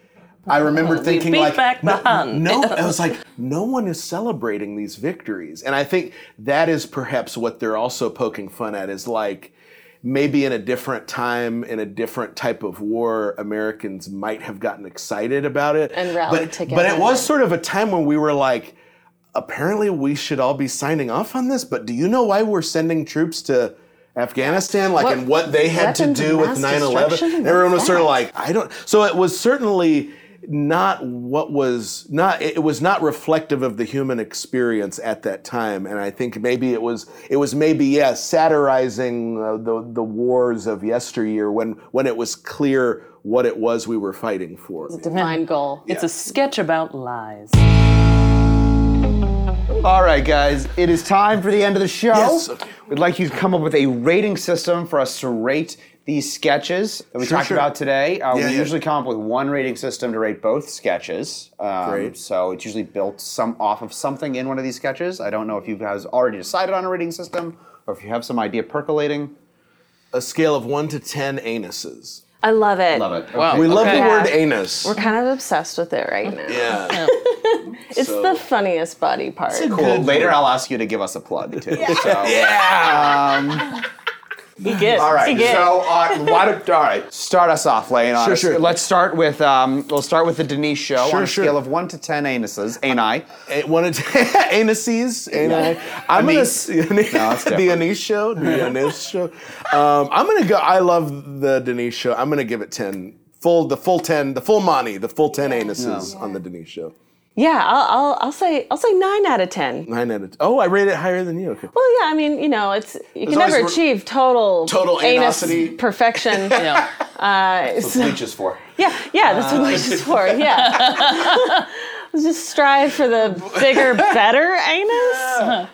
I remember thinking beat like back no, behind. no, I was like no one is celebrating these victories, and I think that is perhaps what they're also poking fun at is like maybe in a different time in a different type of war Americans might have gotten excited about it. And rallied but, together. but it was sort of a time when we were like apparently we should all be signing off on this but do you know why we're sending troops to Afghanistan? Like What and what they had to do with mass 9/11 everyone was What's sort of like I don't so it was certainly not what was not it was not reflective of the human experience at that time and I think maybe it was it was maybe yeah satirizing uh, the the wars of yesteryear when when it was clear what it was we were fighting for. divine goal. It's a sketch about lies. All right, guys, it is time for the end of the show. Yes. We'd like you to come up with a rating system for us to rate these sketches that we Sure, talked sure. about today. Uh, Yeah, we yeah. usually come up with one rating system to rate both sketches. Um, Great. So it's usually built some off of something in one of these sketches. I don't know if you guys already decided on a rating system or if you have some idea percolating. A scale of 1 to 10 anuses. I love it. Love it. Wow. We love Okay. the word anus. We're kind of obsessed with it right now. yeah. It's So- the funniest body part. Cool. Later, I'll ask you to give us a plug too. So. Yeah. He gets. All He right. gets. So, uh, why don't, all right. Start us off, Lane. on Sure, sure. Let's start with um, we'll start with the Denise show Sure, on a sure. scale of one to ten anuses. Ani. Eh, One of anuses, ani. I'm gonna Anise. s- the. Anise show, the Anise show. Um, I'm gonna go. I love the Denise show. I'm gonna give it ten. Full, the full ten, the full money. the full ten anuses on the Denise show. Yeah, I'll, I'll, I'll say I'll say nine out of ten. Nine out of. T- oh, I rate it higher than you. Okay. Well, yeah, I mean, you know, it's you can never re- achieve total Total anus anosity. perfection. Yeah. Uh, so- Bleach is for. yeah, yeah, that's what bleach is for. Yeah, Let's just strive for the bigger, better anus.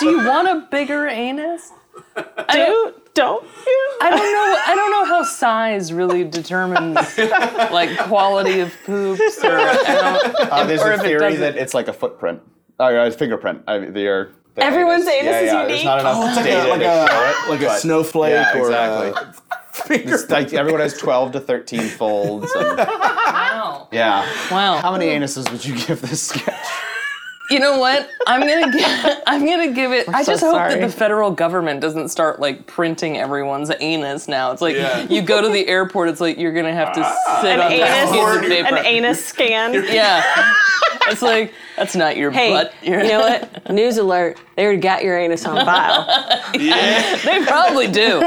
Do you want a bigger anus? Do don't you? I don't know. I don't know how size really determines like quality of poops, or Uh, there's or a if it that it's like a footprint. Oh, yeah, it's fingerprint. I mean, they're, the Everyone's anus yeah, is yeah, unique. There's not enough like a- data like to a- show it. like a but- snowflake yeah, or exactly. a It's like everyone has 12 to 13 folds. And, Wow. yeah. Wow. How many anuses would you give this sketch? You know what? I'm gonna give. I'm gonna give it. I so just hope sorry. that the federal government doesn't start like printing everyone's anus now. It's like Yeah. you go to the airport. It's like you're gonna have to ah. sit An on this piece of anus, paper. an anus scan. Yeah. It's like that's not your Hey, butt. you You're- know what? News alert! They already got your anus on file. Yeah. they probably do.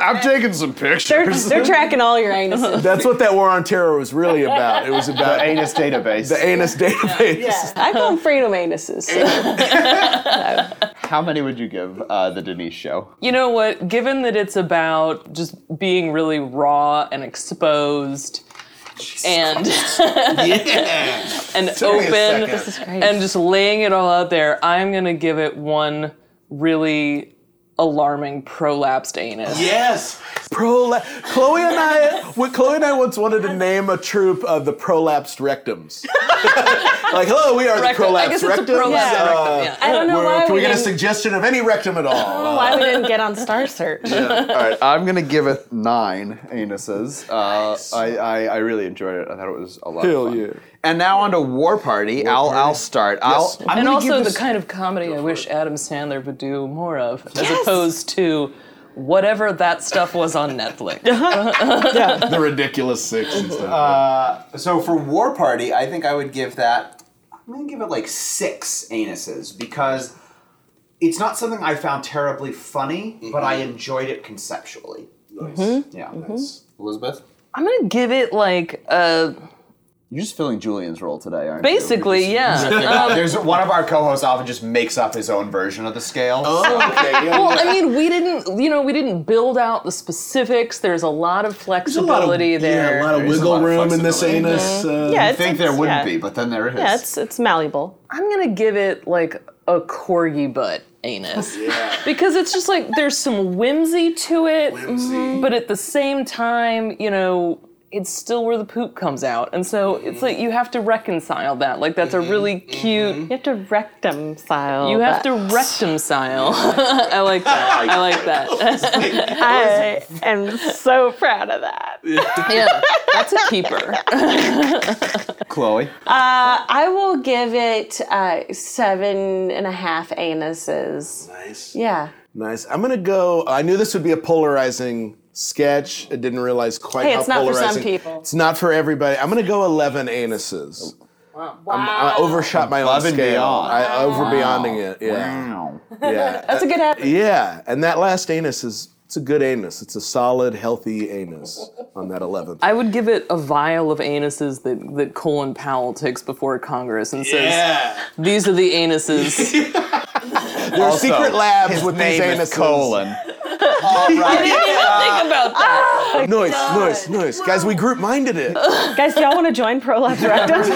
I'm taking some They're, pictures. they're tracking all your anuses. That's what that war on terror was really about. It was about The anus database. the anus database. Yeah. I call them freedom anuses. How many would you give uh, the Denise show? You know what? Given that it's about just being really raw and exposed and yeah. and me open. This is great. and just laying it all out there, I'm gonna give it one really alarming prolapsed anus. Yes. Prola- Chloe and I, we- Chloe and I once wanted to name a troop of the prolapsed rectums. like, hello, we are the Rectum. I prolapsed guess it's a rectums. prolapsed Uh, rectum, yeah. I don't know why can we we get a suggestion of any rectum at all? I don't know why we didn't get on Star Search. All right, I'm gonna give it nine anuses. Uh, I, I I really enjoyed it. I thought it was a lot Hell of fun. yeah. And now on to War Party. I'll I'll start. I'll I'm And also the kind of comedy I wish Adam Sandler would do more of, as opposed to whatever that stuff was on Netflix. the ridiculous six and stuff. Uh, so for War Party, I think I would give that. I'm gonna give it like six anuses because it's not something I found terribly funny, but I mm-hmm. enjoyed it conceptually. Nice. Mm-hmm. Yeah, mm-hmm. that's Elizabeth. I'm gonna give it like a You're just filling Julian's role today, aren't you? basically, yeah. Um, There's one of our co-hosts often just makes up his own version of the scale. Oh, okay. Yeah, Well, yeah. I mean, we didn't, you know, we didn't build out the specifics. There's a lot of There's lot of, flexibility there. yeah, a lot of There is wiggle lot of room in this flexibility. anus. Uh, Yeah, I it's, think there it's- wouldn't yeah. be, but then there is. Yeah, it's it's malleable. I'm gonna give it like a corgi butt anus Yeah. because it's just like there's some whimsy to it, mhm, but at the same time, you know. It's still where the poop comes out, and so it's like you have to reconcile that. Like that's a mm-hmm, really mm-hmm. cute. You have to rectum style. You have that. to reconcile. I like that. I like that. I am so proud of that. yeah, that's a keeper. Chloe. Uh, I will give it uh, seven and a half anuses. nice. Yeah. Nice. I'm gonna go. I knew this would be a polarizing sketch. I didn't realize quite Hey, how it's not for some polarizing. people. It's not for everybody. I'm gonna go 11 anuses. I'm- I overshot my own Above and scale. beyond. I over beyonding it. Yeah. Wow. Yeah. That's a good habit. Yeah, and that last anus is it's a good anus. It's a solid, healthy anus on that 11th. I would give it a vial of anuses that, that Colin Powell takes before Congress and says, "These are the anuses." There are secret labs his with name these is anuses. Colon. I didn't even think uh, about that. Noise, noise, noise. Guys, we group minded it. Guys, do y'all want to join Prolapse Rectum?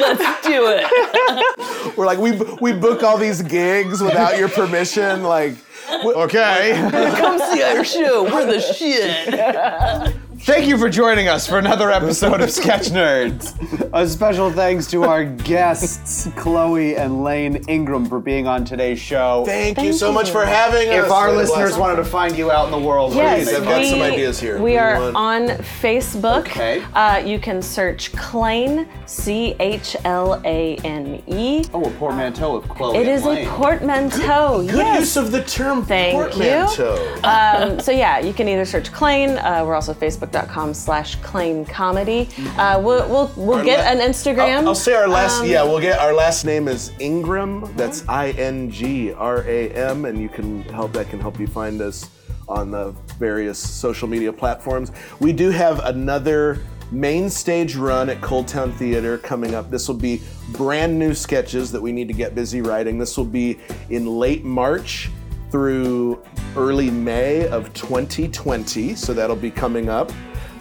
Let's do it. We're like, we, we book all these gigs without your permission. Like, Okay. Come see our show. We're the shit. Thank you for joining us for another episode of Sketch Nerds. A special thanks to our guests, Chloe and Lane Ingram, for being on today's show. Thank, you so much for having us. If our What a listeners blast. wanted to find you out in the world, where Yes, can they I've got find some ideas here. We What do you are want? on Facebook. Okay. Uh, you can search Clane, C H L A N E. Oh, a portmanteau of Chloe It and is a Lane. portmanteau. Good yes. use of the term Thank you. portmanteau. Um, so yeah, you can either search Clane. Uh, we're also facebook.com slash Clane Comedy. Uh, we'll we'll, we'll Our get la- an Instagram. I'll, I'll say our last. Um, yeah, we'll get our last name is Ingram. That's I N G R A M, and you can help. That can help you find us on the various social media platforms. We do have another main stage run at ColdTowne Theater coming up. This will be brand new sketches that we need to get busy writing. This will be in late March through early May of 2020. So that'll be coming up.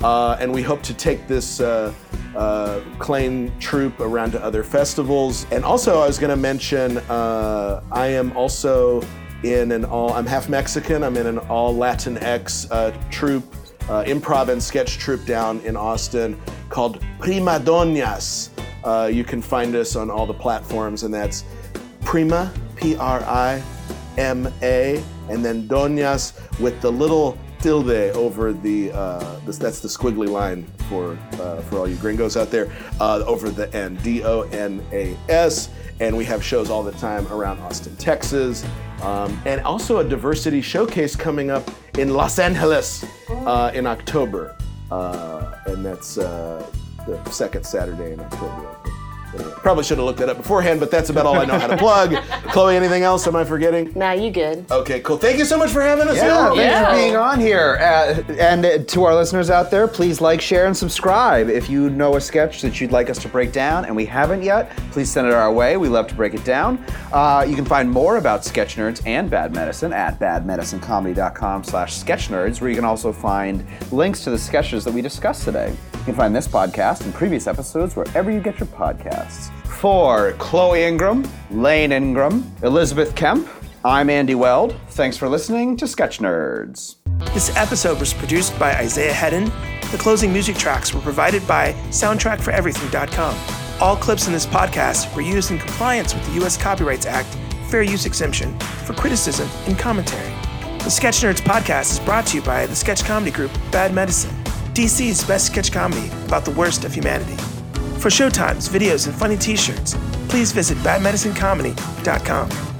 Uh, and we hope to take this uh, uh, Clane troupe around to other festivals. And also, I was going to mention uh, I am also in an all, I'm half Mexican, I'm in an all Latinx uh, troupe, uh, improv and sketch troupe down in Austin called Prima Donas. Uh, you can find us on all the platforms, and that's Prima, P R I M A, and then Doñas with the little tilde over the, uh, that's the squiggly line for, uh, for all you gringos out there, uh, over the N, D O N A S. And we have shows all the time around Austin, Texas, um, and also a diversity showcase coming up in Los Angeles uh, in October. Uh, and that's uh, the second Saturday in October. I think. Anyway, probably should have looked that up beforehand, but that's about all I know how to plug. Chloe, anything else? Am I forgetting? Nah, you good. Okay, cool. Thank you so much for having us Yeah, thanks Yeah. for being on here. Uh, and uh, to our listeners out there, please like, share, and subscribe. If you know a sketch that you'd like us to break down and we haven't yet, please send it our way. We love to break it down. Uh, you can find more about Sketch Nerds and Bad Medicine at badmedicinecomedy.com slash sketch nerds, where you can also find links to the sketches that we discussed today. You can find this podcast and previous episodes wherever you get your podcasts. For Chloe Ingram, Lane Ingram, Elizabeth Kemp, I'm Andy Weld. Thanks for listening to Sketch Nerds. This episode was produced by Isaiah Hedden. The closing music tracks were provided by SoundtrackForEverything.com. All clips in this podcast were used in compliance with the U.S. Copyrights Act Fair Use Exemption for criticism and commentary. The Sketch Nerds podcast is brought to you by the sketch comedy group Bad Medicine, DC's best sketch comedy about the worst of humanity. For showtimes, videos, and funny t shirts, please visit badmedicinecomedy.com.